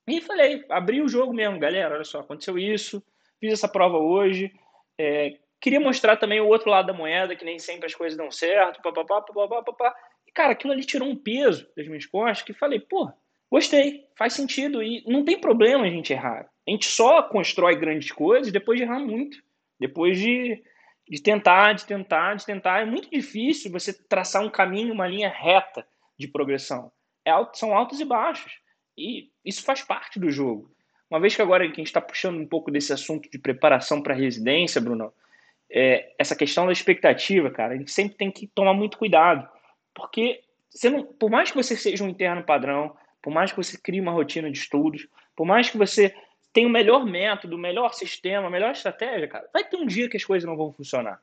E falei, abri o jogo mesmo, galera, olha só, aconteceu isso, fiz essa prova hoje, é, queria mostrar também o outro lado da moeda, que nem sempre as coisas dão certo, papapá, papapá, papapá. Cara, aquilo ali tirou um peso das minhas costas que falei, pô, gostei, faz sentido e não tem problema a gente errar. A gente só constrói grandes coisas depois de errar muito, depois de, de tentar, de tentar, de tentar. É muito difícil você traçar um caminho, uma linha reta de progressão. É, são altos e baixos. E isso faz parte do jogo. Uma vez que agora que a gente está puxando um pouco desse assunto de preparação para residência, Bruno, é, essa questão da expectativa, cara, a gente sempre tem que tomar muito cuidado. Porque você não, por mais que você seja um interno padrão, por mais que você crie uma rotina de estudos, por mais que você tenha o melhor método, o melhor sistema, a melhor estratégia, cara, vai ter um dia que as coisas não vão funcionar.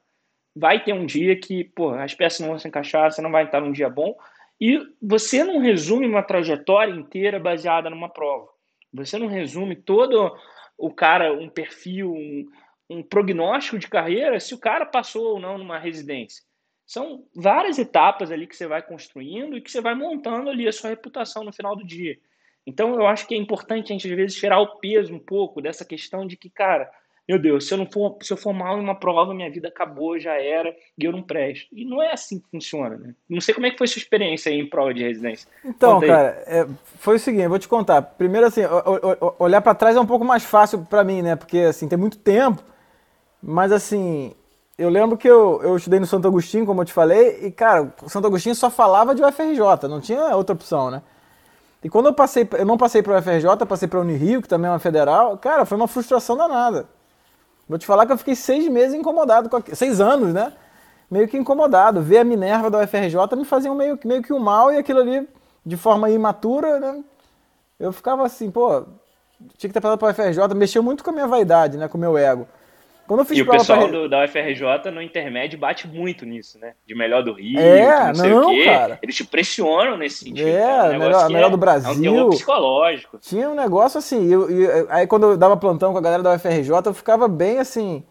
Vai ter um dia que, pô, as peças não vão se encaixar, você não vai estar num dia bom, e você não resume uma trajetória inteira baseada numa prova. Você não resume todo o cara, um perfil, um, um prognóstico de carreira, se o cara passou ou não numa residência. São várias etapas ali que você vai construindo e que você vai montando ali a sua reputação no final do dia. Então eu acho que é importante a gente às vezes tirar o peso um pouco dessa questão de que, cara, meu Deus, se eu não for, se eu for mal em uma prova, minha vida acabou, já era, e eu não presto. E não é assim que funciona, né? Não sei como é que foi sua experiência aí em prova de residência.
Então, cara, é, foi o seguinte, vou te contar. Primeiro, assim, olhar para trás é um pouco mais fácil para mim, né? Porque, assim, tem muito tempo, mas, assim, eu lembro que eu, eu estudei no Santo Agostinho, como eu te falei, e, cara, o Santo Agostinho só falava de UFRJ, não tinha outra opção, né? E quando eu passei, eu não passei para o UFRJ, passei para a Unirio, que também é uma federal, cara, foi uma frustração danada. Vou te falar que eu fiquei seis meses incomodado, com aquilo, seis anos, né? Meio que incomodado. Ver a Minerva da UFRJ me fazia meio, meio que um mal e aquilo ali, de forma imatura, né? Eu ficava assim, pô, tinha que ter passado para a UFRJ, mexeu muito com a minha vaidade, né? Com o meu ego.
Quando eu fiz e o pessoal pra... do, da UFRJ no intermédio bate muito nisso, né? De melhor do Rio,
é, não, sei não, o quê. Cara.
Eles te pressionam nesse sentido.
É, um melhor, melhor é, do Brasil. É
um psicológico.
Tinha um negócio assim, eu, eu, aí quando eu dava plantão com a galera da UFRJ, eu ficava bem assim,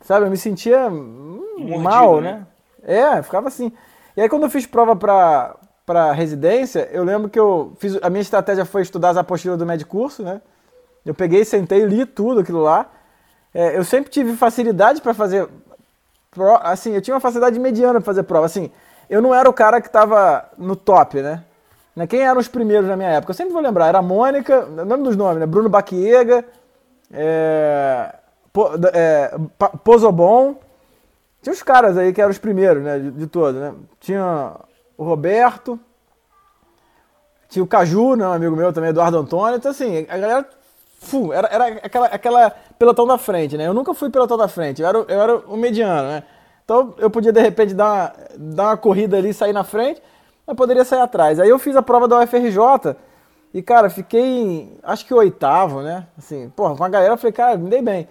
sabe? Eu me sentia Mordido, mal, né? né? É, ficava assim. E aí quando eu fiz prova pra, pra residência, eu lembro que eu fiz, a minha estratégia foi estudar as apostilas do médio curso, né? Eu peguei, sentei, li tudo aquilo lá. É, eu sempre tive facilidade para fazer. Pro, assim, eu tinha uma facilidade mediana para fazer prova. Assim, eu não era o cara que estava no top, né? né? Quem eram os primeiros na minha época? Eu sempre vou lembrar. Era a Mônica, nome dos nomes, né? Bruno Baquiega, é, po, é, Pozobon. Tinha os caras aí que eram os primeiros, né? De, de todos, né? Tinha o Roberto, tinha o Caju, né? Um amigo meu também, Eduardo Antônio. Então, assim, a galera era, era aquela, aquela pelotão da frente, né? Eu nunca fui pelotão da frente, eu era, eu era o mediano, né? Então eu podia de repente dar uma, dar uma corrida ali sair na frente, mas poderia sair atrás. Aí eu fiz a prova da UFRJ e, cara, fiquei, acho que oitavo, né? Assim, porra, com a galera eu falei, cara, me dei bem.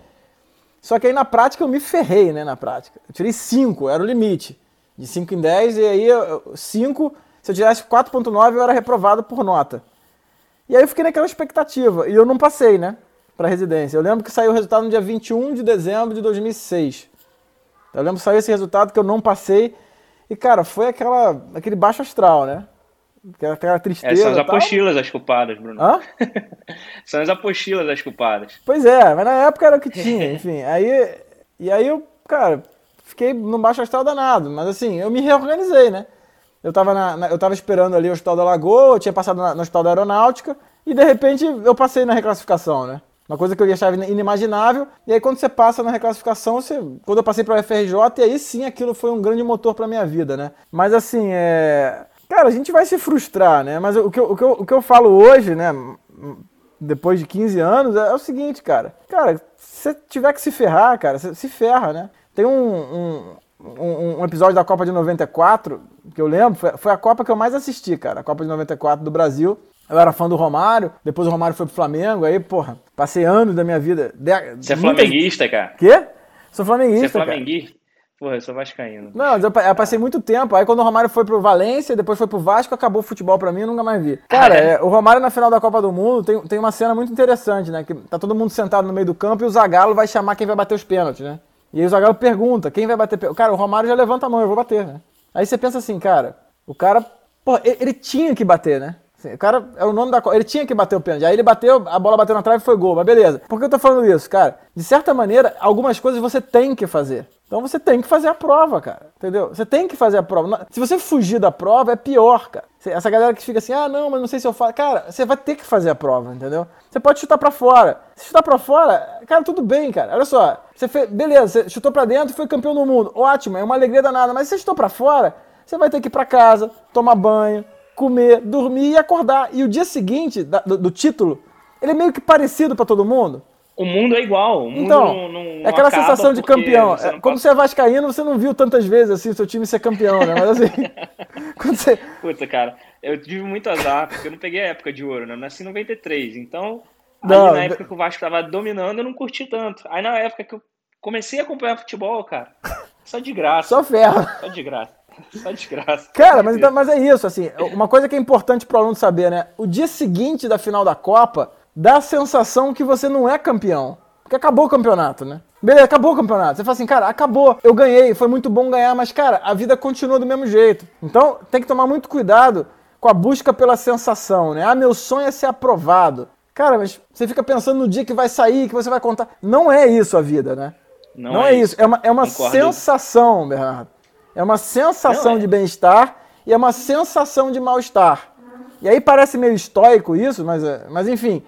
Só que aí na prática eu me ferrei, né? Na prática. Eu tirei 5, era o limite. De 5 em 10, e aí 5, se eu tirasse 4.9 eu era reprovado por nota. E aí eu fiquei naquela expectativa. E eu não passei, né? Pra residência. Eu lembro que saiu o resultado no dia 21 de dezembro de 2006. Eu lembro que saiu esse resultado que eu não passei. E, cara, foi aquela, aquele baixo astral, né? Aquela, aquela tristeza. É,
são as apostilas as culpadas, Bruno. Hã? são as apostilas as culpadas.
Pois é, mas na época era o que tinha, enfim. Aí, e aí eu cara, fiquei no baixo astral danado, mas assim, eu me reorganizei, né? Eu tava, na, na, eu tava esperando ali o Hospital da Lagoa, eu tinha passado na, no Hospital da Aeronáutica, e de repente eu passei na reclassificação, né? Uma coisa que eu achava inimaginável. E aí, quando você passa na reclassificação, você... quando eu passei para o FRJ, e aí sim aquilo foi um grande motor para minha vida, né? Mas assim, é. Cara, a gente vai se frustrar, né? Mas o que eu, o que eu, o que eu falo hoje, né? Depois de 15 anos, é, o seguinte, cara. Cara, se você tiver que se ferrar, cara, se ferra, né? Tem um, um, um, um episódio da Copa de 94, que eu lembro, foi, foi a Copa que eu mais assisti, cara. A Copa de 94 do Brasil. Eu era fã do Romário, depois o Romário foi pro Flamengo, aí, porra, passei anos da minha vida.
De... Você é flamenguista, cara?
Quê? Sou flamenguista. Você
é flamenguista? Cara. Porra, eu sou vascaíno.
Não, eu passei muito tempo. Aí quando o Romário foi pro Valência, depois foi pro Vasco, acabou o futebol pra mim, eu nunca mais vi. Cara, ah, é? É, o Romário na final da Copa do Mundo tem, tem uma cena muito interessante, né? Que tá todo mundo sentado no meio do campo e o Zagallo vai chamar quem vai bater os pênaltis, né? E aí o Zagallo pergunta, quem vai bater pênalti? Cara, o Romário já levanta a mão, eu vou bater, né? Aí você pensa assim, cara, o cara, pô, ele, ele tinha que bater, né? O cara é o nome da Ele tinha que bater o pênalti. Aí ele bateu, a bola bateu na trave e foi gol. Mas beleza. Por que eu tô falando isso, cara? De certa maneira, algumas coisas você tem que fazer. Então você tem que fazer a prova, cara. Entendeu? Você tem que fazer a prova. Se você fugir da prova, é pior, cara. Essa galera que fica assim, ah, não, mas não sei se eu faço. Cara, você vai ter que fazer a prova, entendeu? Você pode chutar para fora. Se chutar para fora, cara, tudo bem, cara. Olha só. Você fez, beleza, você chutou para dentro e foi campeão do mundo. Ótimo, é uma alegria danada. Mas se você chutou para fora, você vai ter que ir para casa, tomar banho, comer, dormir e acordar. E o dia seguinte da, do, do, título, ele é meio que parecido para todo mundo.
O mundo é igual.
então, não, não, é aquela sensação de campeão. Você é, Como você é vascaíno, você não viu tantas vezes assim o seu time ser campeão, né? Mas assim,
quando você... Puta, cara, eu tive muito azar, porque eu não peguei a época de ouro, né? Eu nasci em 93, então... Não, na época que o Vasco tava dominando, eu não curti tanto. Aí na época que eu comecei a acompanhar futebol, cara, só de graça.
Só ferro.
Só de graça. Só desgraça.
Cara, mas, então, mas é isso, assim, uma coisa que é importante para o aluno saber, né? O dia seguinte da final da Copa dá a sensação que você não é campeão. Porque acabou o campeonato, né? Beleza, acabou o campeonato. Você fala assim, cara, acabou. Eu ganhei, foi muito bom ganhar, mas, cara, a vida continua do mesmo jeito. Então, tem que tomar muito cuidado com a busca pela sensação, né? Ah, meu sonho é ser aprovado. Cara, mas você fica pensando no dia que vai sair, que você vai contar. Não é isso a vida, né? Não, Não é, é, isso. É uma, é uma sensação, Bernardo. É uma sensação é. de bem-estar e é uma sensação de mal-estar. E aí parece meio estoico isso, mas, é, mas enfim,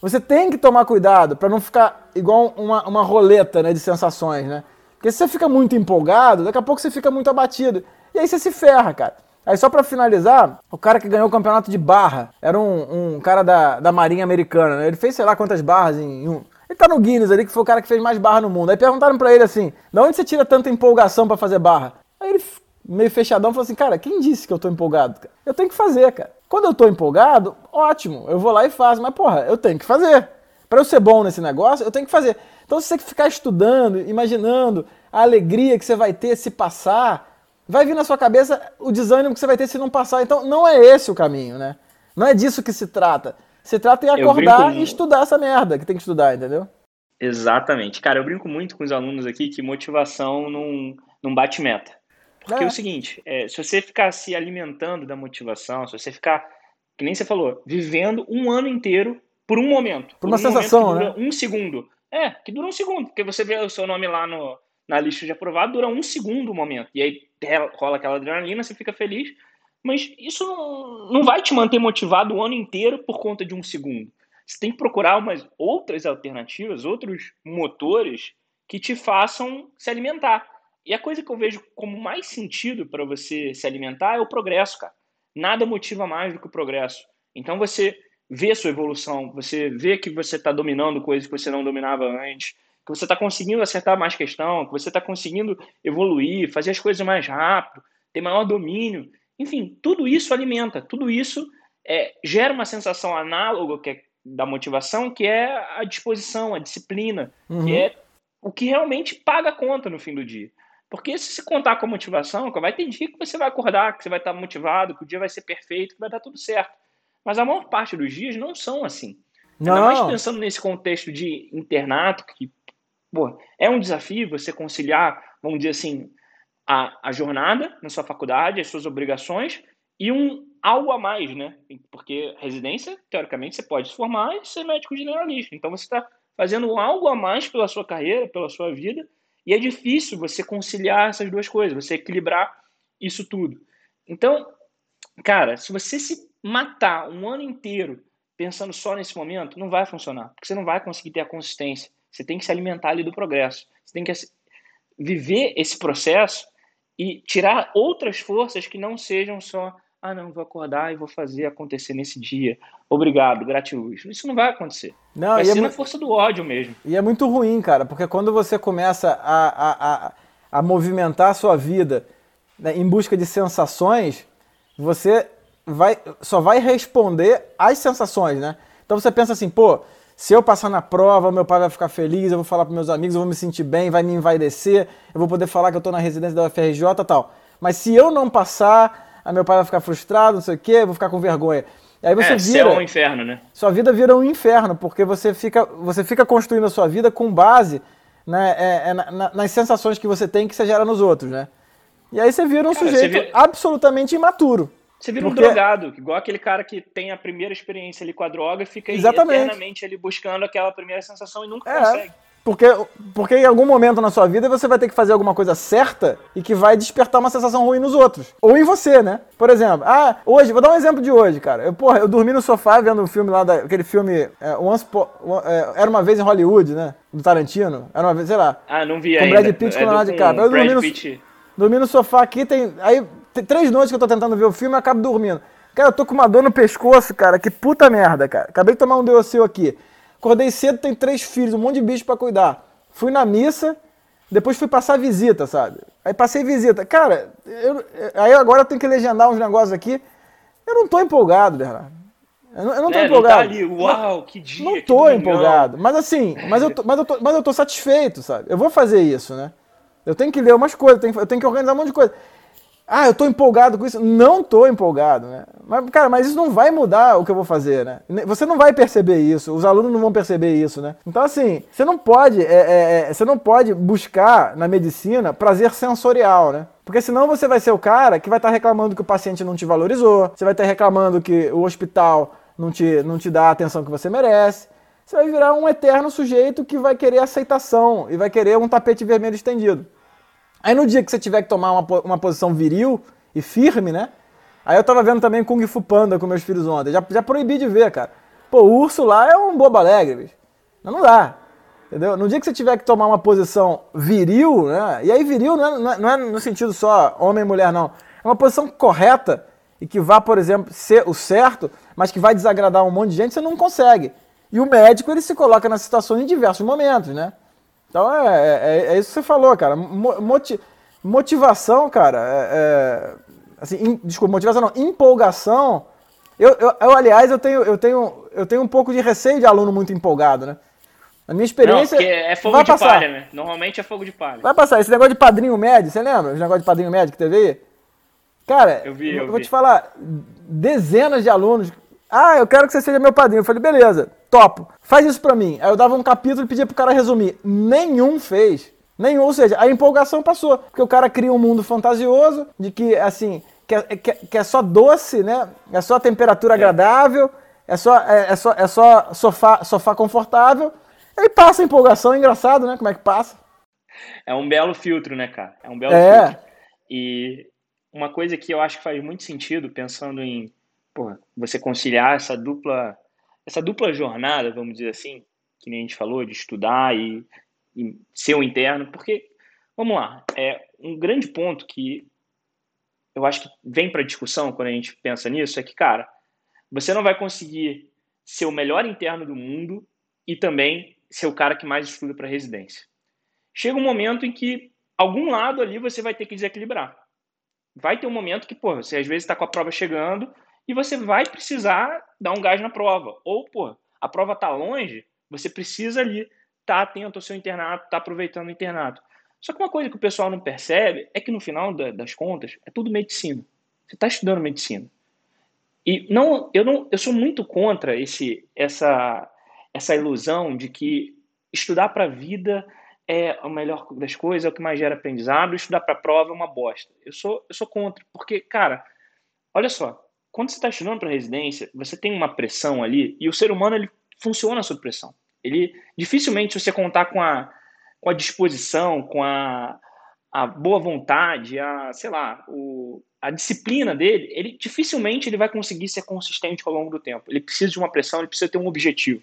você tem que tomar cuidado para não ficar igual uma, uma roleta né, de sensações, né? Porque se você fica muito empolgado, daqui a pouco você fica muito abatido. E aí você se ferra, cara. Aí só para finalizar, o cara que ganhou o campeonato de barra era um, um cara da, da Marinha Americana, né? Ele fez sei lá quantas barras em um. Ele tá no Guinness ali, que foi o cara que fez mais barra no mundo. Aí perguntaram para ele assim: de onde você tira tanta empolgação para fazer barra? Aí ele, meio fechadão, falou assim: Cara, quem disse que eu tô empolgado? Eu tenho que fazer, cara. Quando eu tô empolgado, ótimo, eu vou lá e faço. Mas, porra, eu tenho que fazer. Para eu ser bom nesse negócio, eu tenho que fazer. Então, se você ficar estudando, imaginando a alegria que você vai ter se passar, vai vir na sua cabeça o desânimo que você vai ter se não passar. Então, não é esse o caminho, né? Não é disso que se trata. Se trata em acordar e estudar essa merda que tem que estudar, entendeu?
Exatamente. Cara, eu brinco muito com os alunos aqui que motivação não, não bate meta. Porque é, é o seguinte, é, se você ficar se alimentando da motivação, se você ficar, que nem você falou, vivendo um ano inteiro por um momento.
Por, por uma um sensação,
né? Um segundo. É, que dura um segundo. Porque você vê o seu nome lá no, na lista de aprovado, dura um segundo o momento. E aí rola aquela adrenalina, você fica feliz. Mas isso não, não vai te manter motivado o ano inteiro por conta de um segundo. Você tem que procurar umas outras alternativas, outros motores que te façam se alimentar. E a coisa que eu vejo como mais sentido para você se alimentar é o progresso, cara. Nada motiva mais do que o progresso. Então você vê sua evolução, você vê que você está dominando coisas que você não dominava antes, que você está conseguindo acertar mais questão, que você está conseguindo evoluir, fazer as coisas mais rápido, ter maior domínio. Enfim, tudo isso alimenta, tudo isso é, gera uma sensação análoga que é da motivação, que é a disposição, a disciplina, uhum. que é o que realmente paga a conta no fim do dia. Porque se você contar com a motivação, vai ter dia que você vai acordar, que você vai estar motivado, que o dia vai ser perfeito, que vai dar tudo certo. Mas a maior parte dos dias não são assim. Não. Ainda mais pensando nesse contexto de internato, que pô, é um desafio você conciliar, vamos dizer assim, a, a jornada na sua faculdade, as suas obrigações e um algo a mais, né? Porque residência, teoricamente, você pode se formar e ser médico generalista. Então você está fazendo algo a mais pela sua carreira, pela sua vida E é difícil você conciliar essas duas coisas, você equilibrar isso tudo. Então, cara, se você se matar um ano inteiro pensando só nesse momento, não vai funcionar, porque você não vai conseguir ter a consistência. Você tem que se alimentar ali do progresso. Você tem que viver esse processo e tirar outras forças que não sejam só ah, não, vou acordar e vou fazer acontecer nesse dia. Obrigado, gratiluz. Isso não vai acontecer. Não, vai é ser é na força do ódio mesmo.
E é muito ruim, cara, porque quando você começa a, a, a, a movimentar a sua vida né, em busca de sensações, você vai, só vai responder às sensações, né? Então você pensa assim, pô, se eu passar na prova, meu pai vai ficar feliz, eu vou falar para meus amigos, eu vou me sentir bem, vai me envaidecer, eu vou poder falar que eu estou na residência da UFRJ e tal. Mas se eu não passar, ah, meu pai vai ficar frustrado, não sei o quê, vou ficar com vergonha.
E aí você é, vira. É um inferno, né?
Sua vida vira um inferno, porque você fica, você fica construindo a sua vida com base né, é, é, na, nas sensações que você tem que você gera nos outros, né? E aí você vira um cara, sujeito vira... absolutamente imaturo.
Você vira porque... um drogado, igual aquele cara que tem a primeira experiência ali com a droga e fica eternamente ali buscando aquela primeira sensação e nunca é. consegue.
Porque, porque em algum momento na sua vida você vai ter que fazer alguma coisa certa e que vai despertar uma sensação ruim nos outros. Ou em você, né? Por exemplo, ah, hoje, vou dar um exemplo de hoje, cara. Eu, porra, eu dormi no sofá vendo um filme lá, da, aquele filme é, Once, é, Era Uma Vez em Hollywood, né? Do Tarantino. Era uma vez, sei lá.
Ah, não vi
com
ainda.
Brad Pitt é com Leonardo DiCaprio. Eu dormi no, dormi no sofá aqui, tem. Aí, tem três noites que eu tô tentando ver o filme e acabo dormindo. Cara, eu tô com uma dor no pescoço, cara. Que puta merda, cara. Acabei de tomar um Deocil aqui. Acordei cedo, tem três filhos, um monte de bicho para cuidar. Fui na missa, depois fui passar visita, sabe? Aí passei visita. Cara, eu, aí agora eu tenho que legendar uns negócios aqui. Eu não tô empolgado, Bernardo. Eu não, eu não tô é, empolgado. Não tá
ali, uau, que dia.
Não tô empolgado. Mas assim, mas eu tô, mas, eu tô, mas eu tô satisfeito, sabe? Eu vou fazer isso, né? Eu tenho que ler umas coisas, eu tenho que organizar um monte de coisa. Ah, eu tô empolgado com isso. Não tô empolgado, né? Mas, cara, mas isso não vai mudar o que eu vou fazer, né? Você não vai perceber isso, os alunos não vão perceber isso, né? Então, assim, você não pode, é, é, é, você não pode buscar na medicina prazer sensorial, né? Porque senão você vai ser o cara que vai estar tá reclamando que o paciente não te valorizou, você vai estar tá reclamando que o hospital não te, não te dá a atenção que você merece. Você vai virar um eterno sujeito que vai querer aceitação e vai querer um tapete vermelho estendido. Aí no dia que você tiver que tomar uma, uma posição viril e firme, né? Aí eu tava vendo também Kung Fu Panda com meus filhos ontem. Já, já proibi de ver, cara. Pô, o urso lá é um bobo alegre, bicho. Não, dá. Entendeu? No dia que você tiver que tomar uma posição viril, né? E aí viril não é, não é, não é no sentido só homem e mulher, não. É uma posição correta e que vá, por exemplo, ser o certo, mas que vai desagradar um monte de gente, você não consegue. E o médico, ele se coloca na situação em diversos momentos, né? Então é, é, é, isso que você falou, cara. Moti motivação, cara, é, é, assim, in, desculpa, motivação não, empolgação. Eu, eu, eu, aliás, eu tenho, eu, tenho, eu tenho um pouco de receio de aluno muito empolgado, né? A minha experiência.
Não, é fogo de passar. palha, né? Normalmente é fogo de palha.
Vai passar. Esse negócio de padrinho médio, você lembra? Esse negócio de padrinho médio que teve aí? Cara, eu, vi, eu, eu vou vi. te falar, dezenas de alunos ah, eu quero que você seja meu padrinho. Eu falei, beleza, topo. Faz isso pra mim. Aí eu dava um capítulo e pedia pro cara resumir. Nenhum fez. Nenhum, ou seja, a empolgação passou. Porque o cara cria um mundo fantasioso, de que, assim, que é, que, que é só doce, né? É só temperatura é. agradável, é só, é, é, só, é só sofá, sofá confortável. Aí passa a empolgação, é engraçado, né? Como é que passa?
É um belo filtro, né, cara? É um belo é. filtro. E uma coisa que eu acho que faz muito sentido, pensando em porra, você conciliar essa dupla, essa dupla jornada, vamos dizer assim, que nem a gente falou, de estudar e, e ser o interno, porque, vamos lá, é um grande ponto que eu acho que vem para discussão quando a gente pensa nisso é que, cara, você não vai conseguir ser o melhor interno do mundo e também ser o cara que mais estuda para residência. Chega um momento em que algum lado ali você vai ter que desequilibrar. Vai ter um momento que, pô, você às vezes está com a prova chegando, e você vai precisar dar um gás na prova. Ou, pô, a prova está longe, você precisa ali estar tá atento ao seu internato, estar tá aproveitando o internato. Só que uma coisa que o pessoal não percebe é que no final das contas é tudo medicina. Você está estudando medicina. E não, eu não, eu sou muito contra esse, essa, essa ilusão de que estudar para a vida é a melhor das coisas, é o que mais gera aprendizado, estudar para a prova é uma bosta. Eu sou, eu sou contra, porque, cara, olha só, quando você está estudando para residência, você tem uma pressão ali e o ser humano ele funciona sob pressão. Ele dificilmente você contar com a com a disposição, com a, a boa vontade, a, sei lá, o, a disciplina dele, ele dificilmente ele vai conseguir ser consistente ao longo do tempo. Ele precisa de uma pressão, ele precisa ter um objetivo.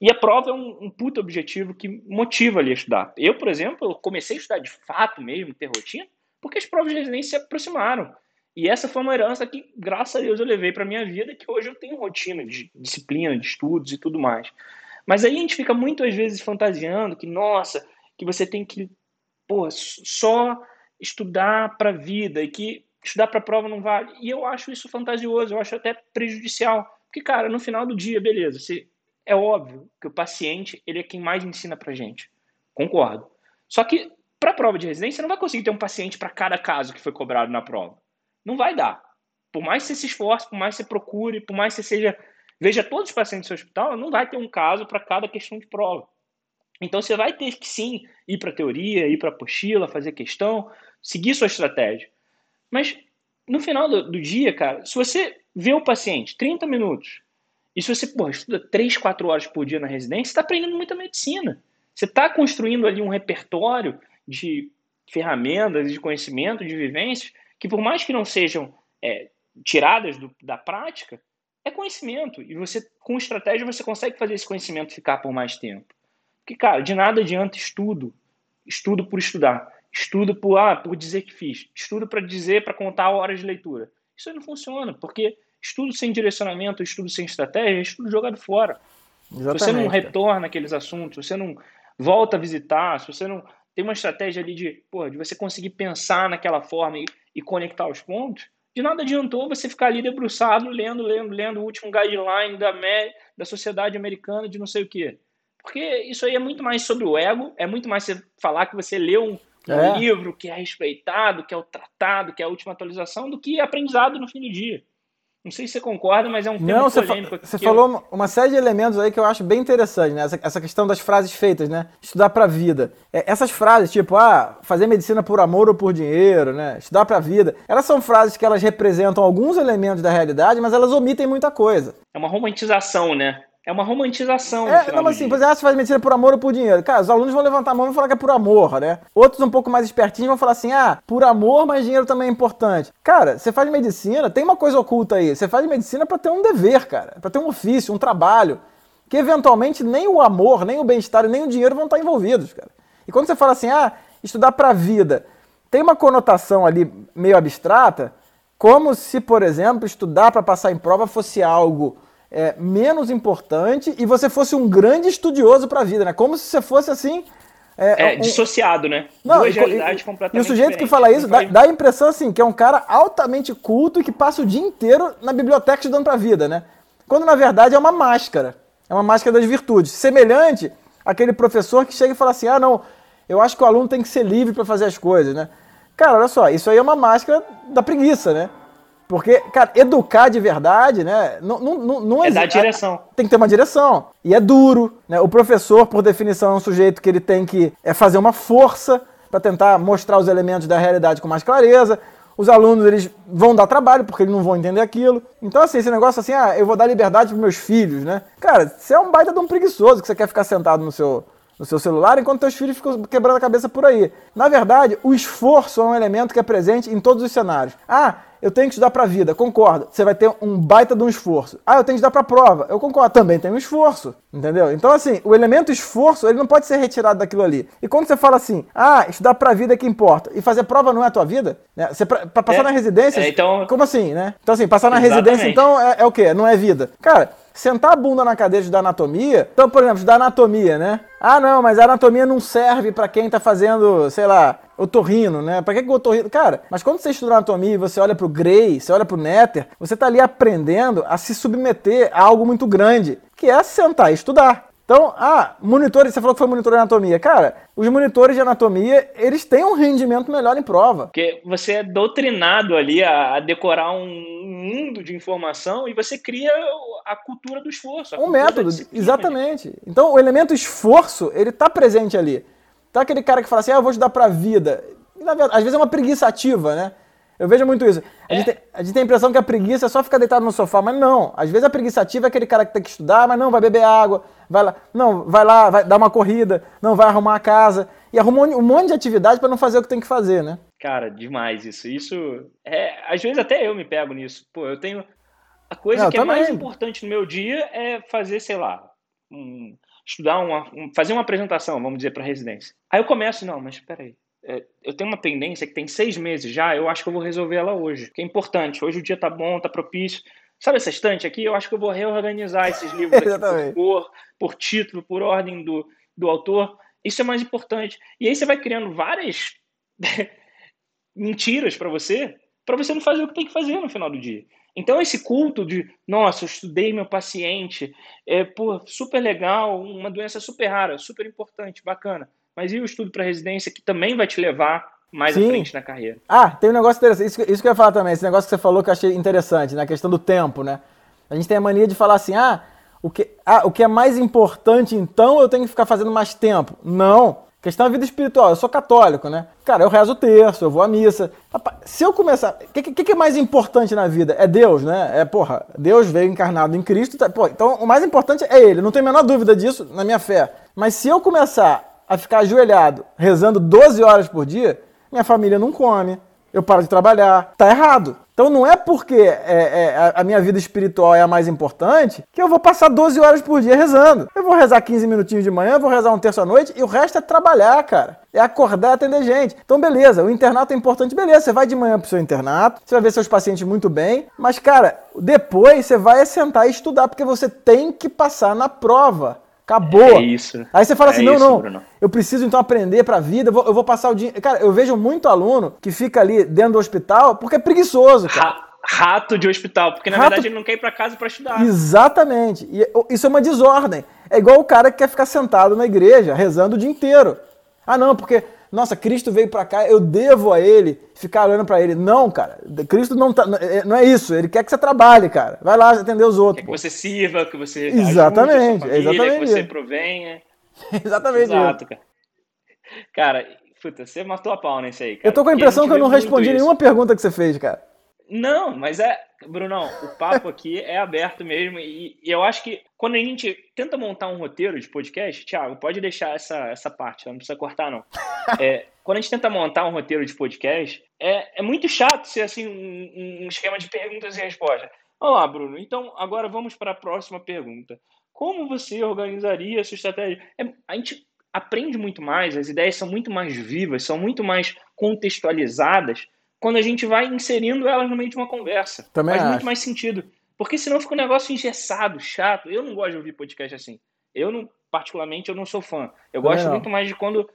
E a prova é um, um puta objetivo que motiva ele a estudar. Eu, por exemplo, comecei a estudar de fato mesmo, ter rotina, porque as provas de residência se aproximaram. E essa foi uma herança que, graças a Deus, eu levei para minha vida, que hoje eu tenho rotina de disciplina, de estudos e tudo mais. Mas aí a gente fica muitas vezes fantasiando que, nossa, que você tem que pô, só estudar para a vida e que estudar para a prova não vale. E eu acho isso fantasioso, eu acho até prejudicial. Porque, cara, no final do dia, beleza, é óbvio que o paciente ele é quem mais ensina para gente. Concordo. Só que para a prova de residência, você não vai conseguir ter um paciente para cada caso que foi cobrado na prova. Não vai dar. Por mais que você se esforce, por mais que você procure, por mais que você seja veja todos os pacientes do seu hospital, não vai ter um caso para cada questão de prova. Então você vai ter que sim ir para a teoria, ir para a apostila, fazer questão, seguir sua estratégia. Mas no final do, do, dia, cara, se você vê o paciente 30 minutos e se você pô, estuda 3, 4 horas por dia na residência, você está aprendendo muita medicina. Você está construindo ali um repertório de ferramentas, de conhecimento, de vivências, que por mais que não sejam é, tiradas do, da prática, é conhecimento. E você, com estratégia, você consegue fazer esse conhecimento ficar por mais tempo. Porque, cara, de nada adianta estudo, estudo por estudar, estudo por, ah, por dizer que fiz, estudo para dizer, para contar horas de leitura. Isso aí não funciona, porque estudo sem direcionamento, estudo sem estratégia, é estudo jogado fora. Exatamente. Se você não retorna aqueles assuntos, se você não volta a visitar, se você não tem uma estratégia ali de, porra, de você conseguir pensar naquela forma e, e conectar os pontos, de nada adiantou você ficar ali debruçado, lendo, lendo, lendo o último guideline da, da sociedade americana de não sei o quê. Porque isso aí é muito mais sobre o ego, é muito mais você falar que você leu um, um é. livro que é respeitado, que é o tratado, que é a última atualização, do que aprendizado no fim do dia. Não sei se você concorda, mas é um tema Não,
você, fa você falou eu... uma série de elementos aí que eu acho bem interessante, né? Essa, essa questão das frases feitas, né? Estudar pra vida. É, essas frases, tipo, ah, fazer medicina por amor ou por dinheiro, né? Estudar pra vida. Elas são frases que elas representam alguns elementos da realidade, mas elas omitem muita coisa.
É uma romantização, né? É uma romantização.
É, não, mas assim, por exemplo, você faz medicina por amor ou por dinheiro. Cara, os alunos vão levantar a mão e falar que é por amor, né? Outros um pouco mais espertinhos vão falar assim, ah, por amor, mas dinheiro também é importante. Cara, você faz medicina, tem uma coisa oculta aí. Você faz medicina para ter um dever, cara. para ter um ofício, um trabalho. Que eventualmente nem o amor, nem o bem-estar, nem o dinheiro vão estar envolvidos, cara. E quando você fala assim, ah, estudar pra vida, tem uma conotação ali meio abstrata, como se, por exemplo, estudar para passar em prova fosse algo é, menos importante e você fosse um grande estudioso para a vida, né? Como se você fosse assim.
É, é um... dissociado, né?
Não, Duas e, realidades completamente E o sujeito que fala isso dá, dá, a impressão assim que é um cara altamente culto e que passa o dia inteiro na biblioteca estudando para a vida, né? Quando na verdade é uma máscara. É uma máscara das virtudes. Semelhante àquele professor que chega e fala assim: ah, não, eu acho que o aluno tem que ser livre para fazer as coisas, né? Cara, olha só, isso aí é uma máscara da preguiça, né? Porque, cara, educar de verdade, né? Não, não, não
é dar direção.
Tem que ter uma direção. E é duro, né? O professor, por definição, é um sujeito que ele tem que é fazer uma força para tentar mostrar os elementos da realidade com mais clareza. Os alunos, eles vão dar trabalho porque eles não vão entender aquilo. Então, assim, esse negócio assim, ah, eu vou dar liberdade para meus filhos, né? Cara, você é um baita de um preguiçoso que você quer ficar sentado no seu, no seu celular enquanto seus filhos ficam quebrando a cabeça por aí. Na verdade, o esforço é um elemento que é presente em todos os cenários. Ah, eu tenho que estudar para a vida, concordo. Você vai ter um baita de um esforço. Ah, eu tenho que estudar para a prova. Eu concordo, também tem um esforço. Entendeu? Então, assim, o elemento esforço, ele não pode ser retirado daquilo ali. E quando você fala assim, ah, estudar para a vida é que importa, e fazer prova não é a tua vida, né? Pra passar é, na residência, é, então... como assim, né? Então, assim, passar na Exatamente. residência, então, é, é o quê? Não é vida. Cara, sentar a bunda na cadeira de dar anatomia. Então, por exemplo, estudar anatomia, né? Ah, não, mas a anatomia não serve para quem tá fazendo, sei lá, otorrino, né? Pra que, que o otorrino. Cara, mas quando você estuda anatomia e você olha pro Gray, você olha pro Netter, você tá ali aprendendo a se submeter a algo muito grande, que é sentar e estudar. Então, ah, monitores, você falou que foi monitor de anatomia. Cara, os monitores de anatomia, eles têm um rendimento melhor em prova.
Porque você é doutrinado ali a, decorar um mundo de informação e você cria a cultura do esforço.
um método, exatamente. Então, o elemento esforço, ele tá presente ali. Então, aquele cara que fala assim, ah, eu vou estudar pra vida. E, na verdade, às vezes é uma preguiça ativa, né? Eu vejo muito isso. A, é. gente tem, a, gente tem, a impressão que a preguiça é só ficar deitado no sofá, mas não. Às vezes a preguiça ativa é aquele cara que tem que estudar, mas não, vai beber água, vai lá, não, vai lá, vai dar uma corrida, não, vai arrumar a casa. e arruma um monte de atividade para não fazer o que tem que fazer, né?
Cara, demais isso. Isso é, às vezes até eu me pego nisso. Pô, eu tenho a coisa não, que é mais importante no meu dia é fazer, sei lá, um, estudar uma, um, fazer uma apresentação, vamos dizer, para residência. Aí eu começo, não, mas espera aí. É, eu tenho uma pendência que tem seis meses já, eu acho que eu vou resolver ela hoje, que é importante. Hoje o dia tá bom, tá propício. Sabe essa estante aqui? Eu acho que eu vou reorganizar esses livros aqui por cor, por título, por ordem do, do autor. Isso é mais importante. E aí você vai criando várias mentiras para você, para você não fazer o que tem que fazer no final do dia. Então, esse culto de, nossa, eu estudei meu paciente, é pô, super legal, uma doença super rara, super importante, bacana. Mas e o estudo para residência que também vai te levar mais Sim. à frente na carreira?
Ah, tem um negócio interessante, isso, isso que eu ia falar também, esse negócio que você falou que eu achei interessante, na questão do tempo, né? A gente tem a mania de falar assim, ah, o que, ah, o que é mais importante então eu tenho que ficar fazendo mais tempo. Não, Questão da vida espiritual. Eu sou católico, né? Cara, eu rezo o terço, eu vou à missa. Rapaz, se eu começar. O que, que, que, é mais importante na vida? É Deus, né? É, porra, Deus veio encarnado em Cristo. Tá, pô, então o mais importante é Ele. Não tenho a menor dúvida disso na minha fé. Mas se eu começar a ficar ajoelhado, rezando 12 horas por dia, minha família não come, eu paro de trabalhar. Tá errado. Então não é porque é, é, a minha vida espiritual é a mais importante que eu vou passar 12 horas por dia rezando. Eu vou rezar 15 minutinhos de manhã, vou rezar um terço à noite e o resto é trabalhar, cara. É acordar e atender gente. Então, beleza, o internato é importante, beleza. Você vai de manhã pro seu internato, você vai ver seus pacientes muito bem, mas, cara, depois você vai sentar e estudar, porque você tem que passar na prova. Acabou. É
isso.
Aí você fala é assim: não, isso, não, Bruno. eu preciso então aprender pra vida, eu vou, eu vou, passar o dia. Cara, eu vejo muito aluno que fica ali dentro do hospital porque é preguiçoso. Cara.
Rato de hospital, porque na Rato... verdade ele não quer ir pra casa para estudar.
Exatamente. E isso é uma desordem. É igual o cara que quer ficar sentado na igreja rezando o dia inteiro. Ah, não, porque nossa, Cristo veio para cá, eu devo a ele ficar olhando para ele. Não, cara, Cristo não, tá, não é isso, ele quer que você trabalhe, cara. Vai lá atender os outros.
Quer que você sirva, que você
exatamente, família, exatamente.
que você provenha.
exatamente.
Exato, cara. Cara, puta, você matou a pau nesse aí, cara.
Eu tô com a impressão que eu não respondi nenhuma pergunta que você fez, cara.
Não, mas é, Brunão, o papo aqui é aberto mesmo e, e, eu acho que quando a gente tenta montar um roteiro de podcast, Thiago, pode deixar essa, essa parte, não precisa cortar não. É, quando a gente tenta montar um roteiro de podcast, é, é muito chato ser assim um, um esquema de perguntas e respostas. Olá, Bruno. Então agora vamos para a próxima pergunta. Como você organizaria a sua estratégia? É, a gente aprende muito mais, as ideias são muito mais vivas, são muito mais contextualizadas quando a gente vai inserindo elas no meio de uma conversa.
Também
Faz
acho.
muito mais sentido. Porque senão fica um negócio engessado, chato. Eu não gosto de ouvir podcast assim. Eu não, particularmente, eu não sou fã. Eu gosto não. muito mais de quando.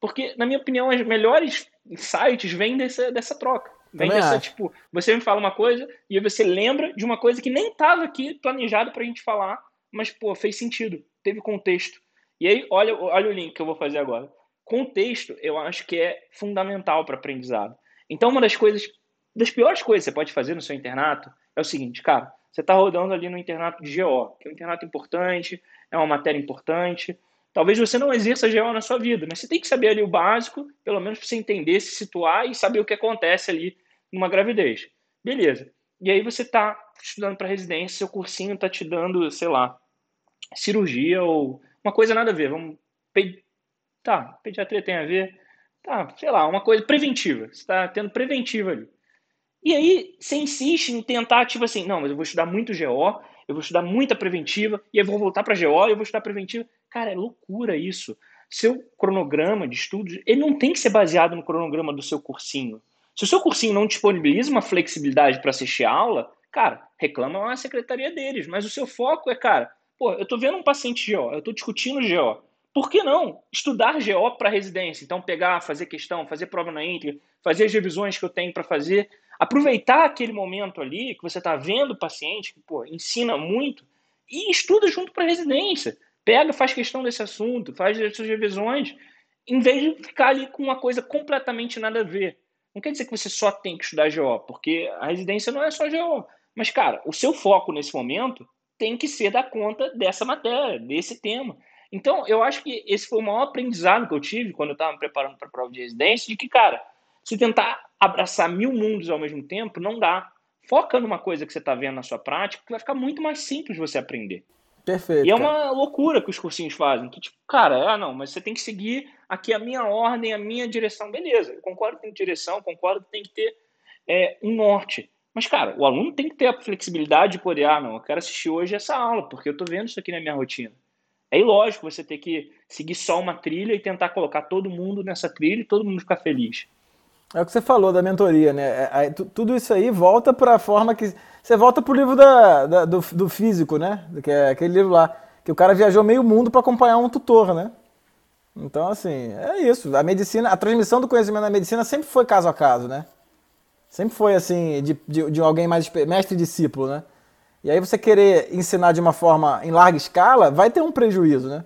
Porque, na minha opinião, as melhores sites vêm dessa, dessa troca. Vem Também dessa, acho. tipo, você me fala uma coisa e você lembra de uma coisa que nem estava aqui planejado pra gente falar, mas, pô, fez sentido, teve contexto. E aí, olha, olha o link que eu vou fazer agora. Contexto, eu acho que é fundamental para aprendizado. Então, uma das coisas, das piores coisas que você pode fazer no seu internato é o seguinte, cara, você está rodando ali no internato de GO, que é um internato importante, é uma matéria importante. Talvez você não exerça GO na sua vida, mas você tem que saber ali o básico, pelo menos para você entender, se situar e saber o que acontece ali numa gravidez. Beleza. E aí você está estudando para residência, seu cursinho está te dando, sei lá, cirurgia ou uma coisa nada a ver. Vamos. Tá, pediatria tem a ver. Tá, sei lá, uma coisa preventiva. Você está tendo preventiva ali. E aí você insiste em tentar, tipo assim, não, mas eu vou estudar muito GO, eu vou estudar muita preventiva, e aí vou voltar para GO eu vou estudar preventiva. Cara, é loucura isso. Seu cronograma de estudos, ele não tem que ser baseado no cronograma do seu cursinho. Se o seu cursinho não disponibiliza uma flexibilidade para assistir a aula, cara, reclama lá na secretaria deles. Mas o seu foco é, cara, pô, eu tô vendo um paciente GO, eu tô discutindo GO. Por que não estudar GO para residência? Então, pegar, fazer questão, fazer prova na íntegra, fazer as revisões que eu tenho para fazer, aproveitar aquele momento ali que você está vendo o paciente, que pô, ensina muito, e estuda junto para residência. Pega, faz questão desse assunto, faz as suas revisões, em vez de ficar ali com uma coisa completamente nada a ver. Não quer dizer que você só tem que estudar GO, porque a residência não é só GO. Mas, cara, o seu foco nesse momento tem que ser dar conta dessa matéria, desse tema. Então, eu acho que esse foi o maior aprendizado que eu tive quando eu estava me preparando para a prova de residência, de que, cara, se tentar abraçar mil mundos ao mesmo tempo, não dá. Foca numa coisa que você está vendo na sua prática, que vai ficar muito mais simples você aprender.
Perfeito.
E é uma loucura que os cursinhos fazem. Que, tipo, cara, ah, não, mas você tem que seguir aqui a minha ordem, a minha direção. Beleza, eu concordo que tem direção, concordo que tem que ter é, um norte. Mas, cara, o aluno tem que ter a flexibilidade de poder, ah, não, eu quero assistir hoje essa aula, porque eu estou vendo isso aqui na minha rotina. É ilógico você ter que seguir só uma trilha e tentar colocar todo mundo nessa trilha e todo mundo ficar feliz.
É o que você falou da mentoria, né? É, tudo isso aí volta para a forma que. Você volta para o livro da, da, do, do físico, né? Que é aquele livro lá. Que o cara viajou meio mundo para acompanhar um tutor, né? Então, assim, é isso. A medicina, a transmissão do conhecimento da medicina sempre foi caso a caso, né? Sempre foi assim, de, de, de alguém mais mestre e discípulo, né? E aí você querer ensinar de uma forma em larga escala, vai ter um prejuízo, né?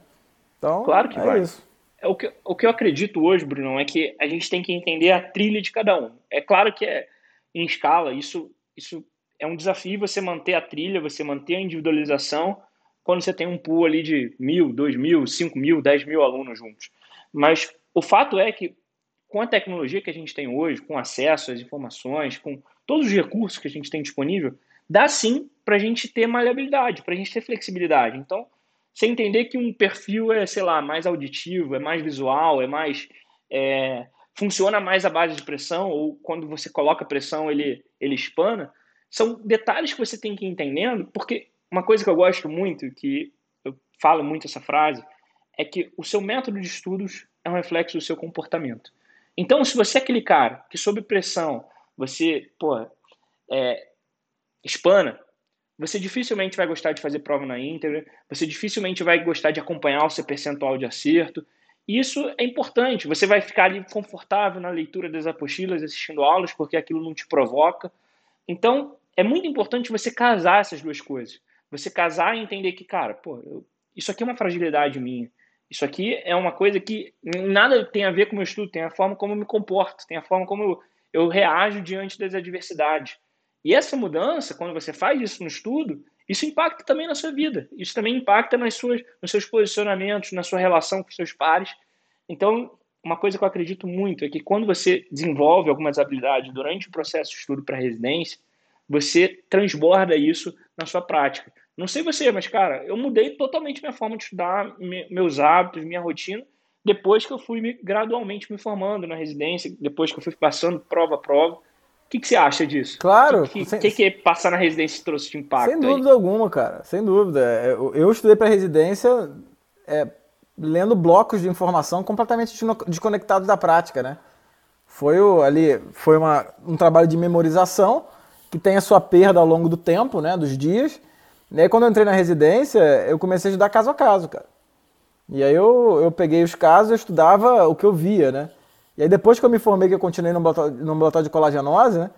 Então, claro que é vai. Isso. É o, que, o que eu acredito hoje, Bruno, é que a gente tem que entender a trilha de cada um. É claro que é em escala, isso, isso é um desafio você manter a trilha, você manter a individualização quando você tem um pool ali de mil, dois mil, cinco mil, dez mil alunos juntos. Mas o fato é que com a tecnologia que a gente tem hoje, com acesso às informações, com todos os recursos que a gente tem disponível, dá sim para a gente ter maleabilidade, para a gente ter flexibilidade. Então, você entender que um perfil é, sei lá, mais auditivo, é mais visual, é mais. É, funciona mais à base de pressão, ou quando você coloca pressão ele, ele espana, são detalhes que você tem que ir entendendo, porque uma coisa que eu gosto muito, que eu falo muito essa frase, é que o seu método de estudos é um reflexo do seu comportamento. Então, se você é aquele cara que, sob pressão, você, pô, é, espana, você dificilmente vai gostar de fazer prova na íntegra, você dificilmente vai gostar de acompanhar o seu percentual de acerto. E isso é importante, você vai ficar ali confortável na leitura das apostilas, assistindo aulas, porque aquilo não te provoca. Então, é muito importante você casar essas duas coisas. Você casar e entender que, cara, pô, eu, isso aqui é uma fragilidade minha. Isso aqui é uma coisa que nada tem a ver com o meu estudo, tem a forma como eu me comporto, tem a forma como eu, eu reajo diante das adversidades. E essa mudança, quando você faz isso no estudo, isso impacta também na sua vida. Isso também impacta nas suas, nos seus posicionamentos, na sua relação com seus pares. Então, uma coisa que eu acredito muito é que quando você desenvolve algumas habilidades durante o processo de estudo para residência, você transborda isso na sua prática. Não sei você, mas cara, eu mudei totalmente minha forma de estudar, meus hábitos, minha rotina, depois que eu fui me, gradualmente me formando na residência, depois que eu fui passando prova a prova que, que você acha disso?
Claro.
O que, sem, que, que passar na residência trouxe de impacto?
Sem dúvida aí? alguma, cara. Sem dúvida. É, eu, eu estudei para residência é, lendo blocos de informação completamente desconectados da prática, né? Foi o, ali, foi uma, um trabalho de memorização que tem a sua perda ao longo do tempo, né? Dos dias. E aí quando eu entrei na residência, eu comecei a estudar caso a caso, cara. E aí eu, eu peguei os casos, eu estudava o que eu via, né? E aí depois que eu me formei, que eu continuei no ambulatório de colagenose, né?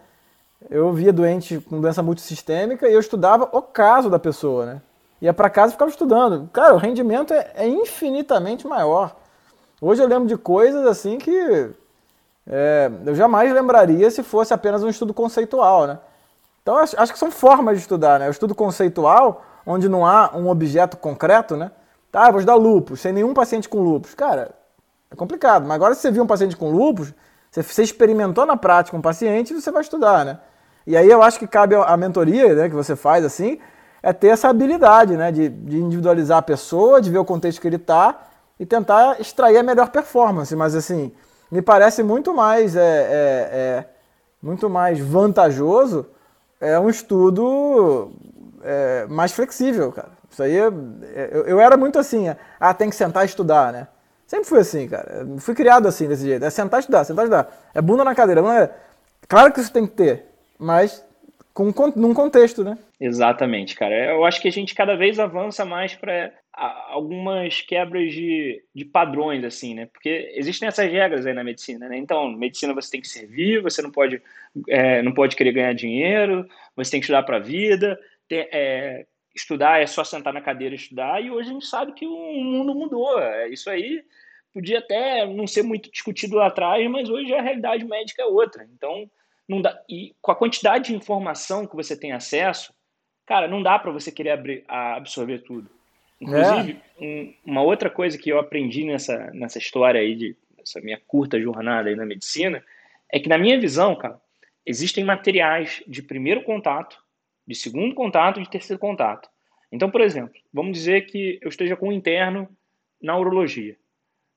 Eu via doente com doença multissistêmica e eu estudava o caso da pessoa, né? Ia para casa e ficava estudando. Cara, o rendimento é, é, infinitamente maior. Hoje eu lembro de coisas assim que é, eu jamais lembraria se fosse apenas um estudo conceitual, né? Então acho, acho, que são formas de estudar, né? O estudo conceitual, onde não há um objeto concreto, né? Tá, vou estudar lupus, sem nenhum paciente com lupus. Cara, é complicado. Mas agora, se você viu um paciente com lúpus, você experimentou na prática um paciente, você vai estudar, né? E aí eu acho que cabe a mentoria né, que você faz assim, é ter essa habilidade né, de, de individualizar a pessoa, de ver o contexto que ele está e tentar extrair a melhor performance. Mas assim, me parece muito mais, é, é, é muito mais vantajoso é um estudo é, mais flexível, cara. Isso aí, eu, eu era muito assim, ah, tem que sentar e estudar, né? Sempre fui assim, cara. Fui criado assim, desse jeito. É sentar e estudar, sentar e estudar. É bunda na cadeira. Bunda na... Claro que isso tem que ter, mas com, num contexto, né?
Exatamente, cara. Eu acho que a gente cada vez avança mais para algumas quebras de, de padrões, assim, né? Porque existem essas regras aí na medicina, né? Então, medicina você tem que servir, você não pode, é, não pode querer ganhar dinheiro, você tem que estudar para a vida, é, estudar é só sentar na cadeira e estudar, e hoje a gente sabe que o mundo mudou. É isso aí podia até não ser muito discutido lá atrás, mas hoje a realidade médica é outra. Então, não dá. E com a quantidade de informação que você tem acesso, cara, não dá para você querer abrir, absorver tudo. Inclusive, é. um, uma outra coisa que eu aprendi nessa, nessa história aí, de essa minha curta jornada aí na medicina, é que, na minha visão, cara, existem materiais de primeiro contato, de segundo contato e de terceiro contato. Então, por exemplo, vamos dizer que eu esteja com um interno na urologia.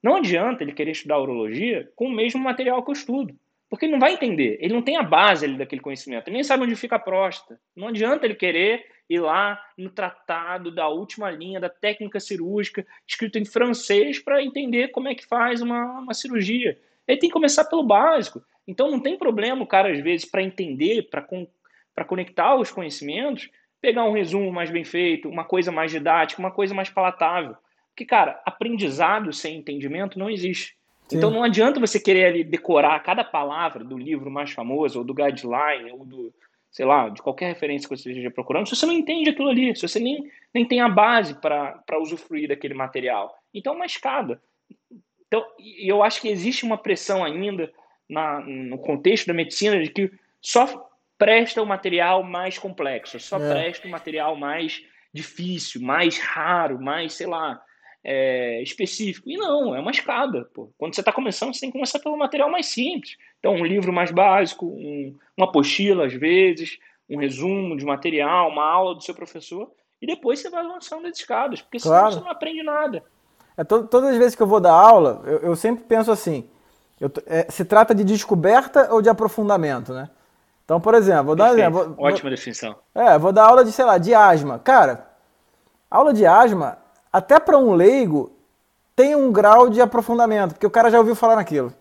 Não adianta ele querer estudar urologia com o mesmo material que eu estudo. Porque ele não vai entender, ele não tem a base ali daquele conhecimento, ele nem sabe onde fica a próstata. Não adianta ele querer ir lá no tratado da última linha da técnica cirúrgica, escrito em francês, para entender como é que faz uma, uma cirurgia. Ele tem que começar pelo básico. Então não tem problema o cara, às vezes, para entender, para con conectar os conhecimentos, pegar um resumo mais bem feito, uma coisa mais didática, uma coisa mais palatável. Porque, cara, aprendizado sem entendimento não existe. Sim. Então não adianta você querer ali decorar cada palavra do livro mais famoso, ou do guideline, ou do, sei lá, de qualquer referência que você esteja procurando, se você não entende aquilo ali, se você nem, nem tem a base para usufruir daquele material. Então é uma escada. Então, eu acho que existe uma pressão ainda na, no contexto da medicina de que só presta o material mais complexo, só é. presta o material mais difícil, mais raro, mais, sei lá, é, específico. E não, é uma escada. Pô. Quando você está começando, você tem que começar pelo material mais simples. Então, um livro mais básico, um, uma apostila, às vezes, um resumo de material, uma aula do seu professor, e depois você vai lançando as escadas, porque senão claro. você não aprende nada.
É, to todas as vezes que eu vou dar aula, eu, eu sempre penso assim: eu, é, se trata de descoberta ou de aprofundamento, né? Então, por exemplo, vou dar um exemplo.
Vou, Ótima definição.
É, vou dar aula de, sei lá, de asma. Cara, aula de asma até para um leigo, tem um grau de aprofundamento, porque o cara já ouviu falar naquilo.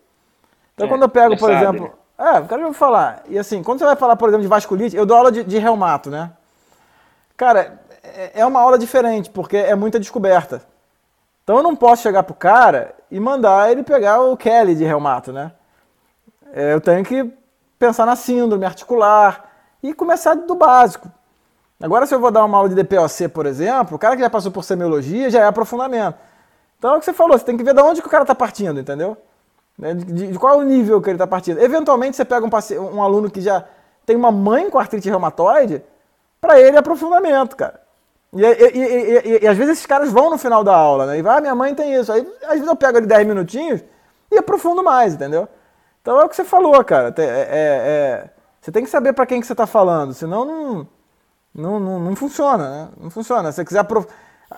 Então, é, quando eu pego, por sabe, exemplo. Né? É, o cara já ouviu falar. E assim, quando você vai falar, por exemplo, de vasculite, eu dou aula de, de reumato, né? Cara, é, é uma aula diferente, porque é muita descoberta. Então eu não posso chegar pro cara e mandar ele pegar o Kelly de reumato, né? É, eu tenho que pensar na síndrome articular e começar do básico. Agora, se eu vou dar uma aula de DPOC, por exemplo, o cara que já passou por semiologia já é aprofundamento. Então é o que você falou, você tem que ver de onde que o cara está partindo, entendeu? Né, de, de, de, qual é o nível que ele está partindo. Eventualmente, você pega um, um, aluno que já tem uma mãe com artrite reumatoide, para ele é aprofundamento, cara. E, e, e, e, às vezes esses caras vão no final da aula, né? E vai, ah, minha mãe tem isso. Aí às vezes eu pego ali 10 minutinhos e aprofundo mais, entendeu? Então é o que você falou, cara. É, é, é, você tem que saber para quem que você está falando, senão não não, não, não funciona, né? Não funciona. Se você quiser. Aprof...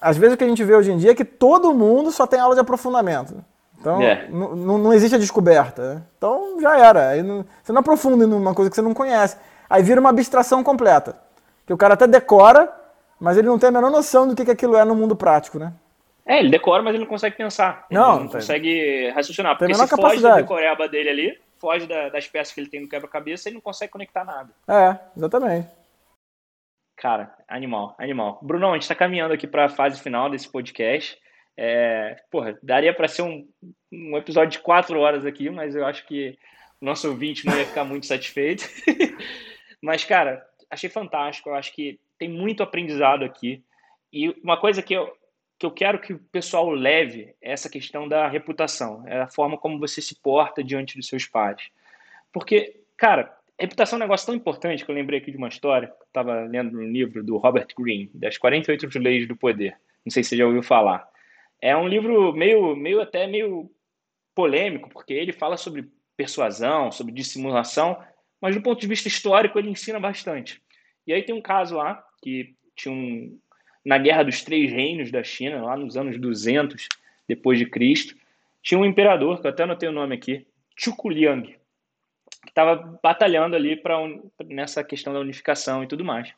Às vezes o que a gente vê hoje em dia é que todo mundo só tem aula de aprofundamento. Então, é. não existe a descoberta. Né? Então, já era. Aí não... você não aprofunda em uma coisa que você não conhece. Aí vira uma abstração completa. Que o cara até decora, mas ele não tem a menor noção do que, que aquilo é no mundo prático, né?
É, ele decora, mas ele não consegue pensar. Não, ele não tem. consegue raciocinar. Porque se foge da decoreba dele ali, foge da, das peças que ele tem no quebra-cabeça, ele não consegue conectar nada.
É, exatamente.
Cara, animal, animal. Brunão, a gente está caminhando aqui para a fase final desse podcast. É, porra, daria para ser um, um episódio de quatro horas aqui, mas eu acho que o nosso ouvinte não ia ficar muito satisfeito. mas, cara, achei fantástico. Eu acho que tem muito aprendizado aqui. E uma coisa que eu, que eu quero que o pessoal leve é essa questão da reputação, é a forma como você se porta diante dos seus pares. Porque, cara, reputação é um negócio tão importante que eu lembrei aqui de uma história, estava lendo um livro do Robert Greene, das 48 Leis do Poder. Não sei se você já ouviu falar. É um livro meio, meio até meio polêmico, porque ele fala sobre persuasão, sobre dissimulação, mas do ponto de vista histórico ele ensina bastante. E aí tem um caso lá que tinha um na Guerra dos Três Reinos da China, lá nos anos 200 depois de Cristo, tinha um imperador, que eu até anotei o nome aqui, Chukuliang que estava batalhando ali para nessa questão da unificação e tudo mais.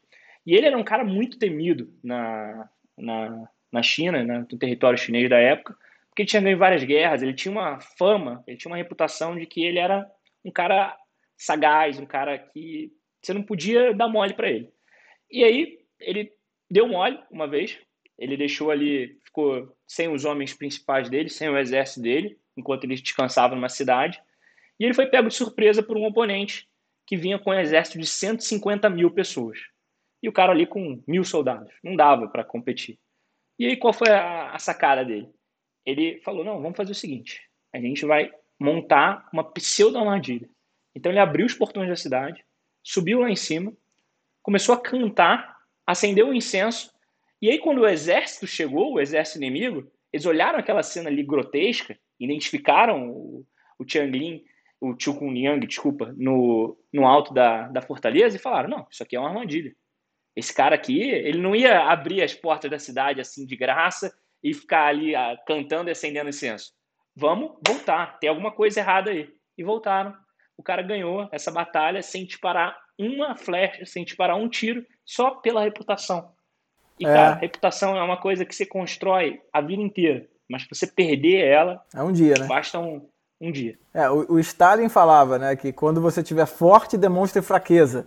E ele era um cara muito temido na, na, na China, né, no território chinês da época, porque ele tinha ganho várias guerras, ele tinha uma fama, ele tinha uma reputação de que ele era um cara sagaz, um cara que você não podia dar mole para ele. E aí ele deu mole uma vez, ele deixou ali, ficou sem os homens principais dele, sem o exército dele, enquanto ele descansava numa cidade. E ele foi pego de surpresa por um oponente que vinha com um exército de 150 mil pessoas. E o cara ali com mil soldados. Não dava para competir. E aí qual foi a, a sacada dele? Ele falou: não, vamos fazer o seguinte: a gente vai montar uma pseudo-armadilha. Então ele abriu os portões da cidade, subiu lá em cima, começou a cantar, acendeu o um incenso, e aí quando o exército chegou, o exército inimigo, eles olharam aquela cena ali grotesca, identificaram o, o Tianglin o Chukun Liang, desculpa, no, no alto da, da fortaleza e falaram: não, isso aqui é uma armadilha. esse cara aqui, ele não ia abrir as portas da cidade assim de graça e ficar ali ah, cantando e acendendo incenso. Vamos voltar, tem alguma coisa errada aí. E voltaram. O cara ganhou essa batalha sem disparar uma flecha, sem disparar um tiro, só pela reputação. E, é. cara, reputação é uma coisa que você constrói a vida inteira. Mas você perder ela.
É um dia, né?
Basta um, um dia.
É, o, o Stalin falava, né, que quando você tiver forte, demonstre fraqueza.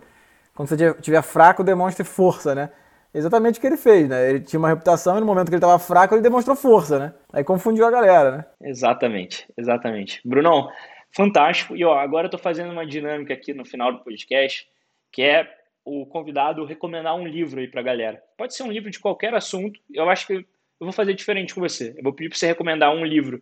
Quando você tiver fraco, demonstre força, né? Exatamente o que ele fez, né? Ele tinha uma reputação e no momento que ele estava fraco, ele demonstrou força, né? Aí confundiu a galera, né?
Exatamente, exatamente. Brunão, fantástico. E ó, agora eu tô fazendo uma dinâmica aqui no final do podcast, que é o convidado recomendar um livro aí pra galera. Pode ser um livro de qualquer assunto. Eu acho que eu vou fazer diferente com você. Eu vou pedir para você recomendar um livro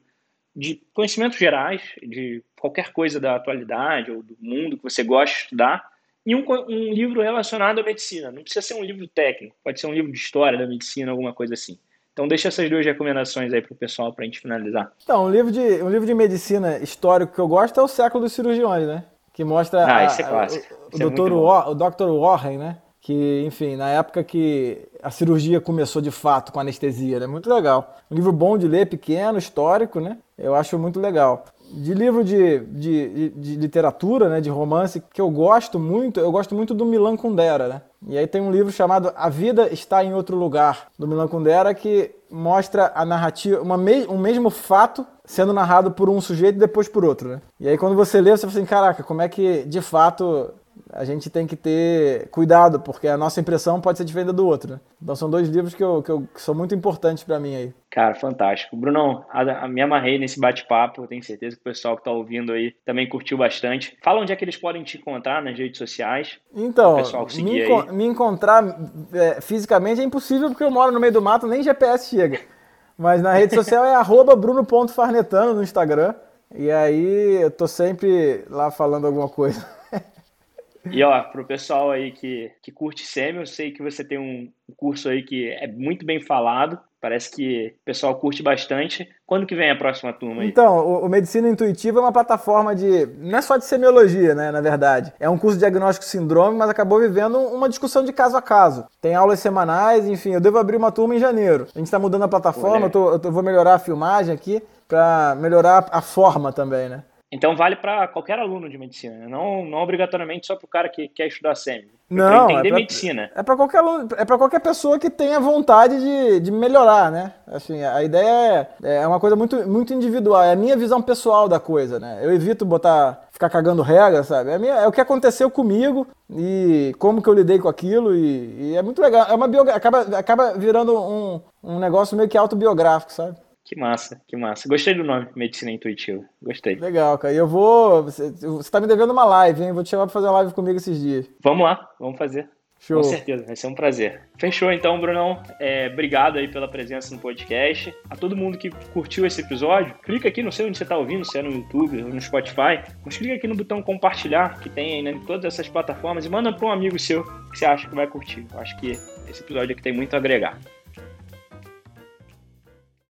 de conhecimentos gerais, de qualquer coisa da atualidade ou do mundo que você gosta de estudar, e um, um livro relacionado à medicina. Não precisa ser um livro técnico, pode ser um livro de história da medicina, alguma coisa assim. Então deixa essas duas recomendações aí para o pessoal para a gente finalizar.
Então, um livro, de, um livro de medicina histórico que eu gosto é o Século dos Cirurgiões, né? Que mostra
ah, a, esse é clássico.
o, o, é Dr. War, o Dr. Warren, né? Que, enfim, na época que a cirurgia começou de fato com anestesia, né? Muito legal. Um livro bom de ler, pequeno, histórico, né? Eu acho muito legal de livro de, de, de, literatura, né, de romance, que eu gosto muito, eu gosto muito do Milan Kundera, né? E aí tem um livro chamado A Vida Está em Outro Lugar, do Milan Kundera, que mostra a narrativa, uma me, um mesmo fato sendo narrado por um sujeito e depois por outro, né? E aí quando você lê, você fala assim, caraca, como é que de fato a gente tem que ter cuidado, porque a nossa impressão pode ser diferente do outro. Né? Então são dois livros que, eu, que, eu, que são muito importantes para mim aí.
Cara, fantástico. Brunão, a, a me amarrei nesse bate-papo, tenho certeza que o pessoal que está ouvindo aí também curtiu bastante. Fala onde é que eles podem te encontrar nas redes sociais.
Então, me, enco me, encontrar é, fisicamente é impossível porque eu moro no meio do mato, nem GPS chega. Mas na rede social é bruno.farnetano no Instagram. E aí eu tô sempre lá falando alguma coisa.
E ó, pro pessoal aí que, que curte SEMI, eu sei que você tem um curso aí que é muito bem falado. Parece que o pessoal curte bastante. Quando que vem a próxima turma aí?
Então, o, o, Medicina Intuitiva é uma plataforma de. não é só de semiologia, né? Na verdade. É um curso de diagnóstico síndrome, mas acabou vivendo uma discussão de caso a caso. Tem aulas semanais, enfim, eu devo abrir uma turma em janeiro. A gente está mudando a plataforma, eu, tô, eu tô, vou melhorar a filmagem aqui para melhorar a forma também, né?
Então vale para qualquer aluno de medicina, não, não obrigatoriamente só para o cara que quer estudar SEMI.
Não, entender é pra, medicina. É para qualquer aluno, é para qualquer pessoa que tenha vontade de, de melhorar, né? Assim, a ideia é, é uma coisa muito, muito individual, é a minha visão pessoal da coisa, né? Eu evito botar, ficar cagando regra, sabe? É, minha, é o que aconteceu comigo e como que eu lidei com aquilo e, e é muito legal. É uma biogra acaba, acaba virando um, um negócio meio que autobiográfico, sabe?
Que massa, que massa. Gostei do nome, Medicina Intuitiva. Gostei.
Legal, cara. E eu vou. Você, você tá me devendo uma live, hein? Vou te chamar pra fazer uma live comigo esses dias.
Vamos lá, vamos fazer. Show. Com certeza, vai ser um prazer. Fechou então, Brunão. É, obrigado aí pela presença no podcast. A todo mundo que curtiu esse episódio, clica aqui, não sei onde você está ouvindo, se é no YouTube ou no Spotify, mas clica aqui no botão compartilhar, que tem aí né, em todas essas plataformas, e manda para um amigo seu que você acha que vai curtir. Eu acho que esse episódio aqui tem muito a agregar.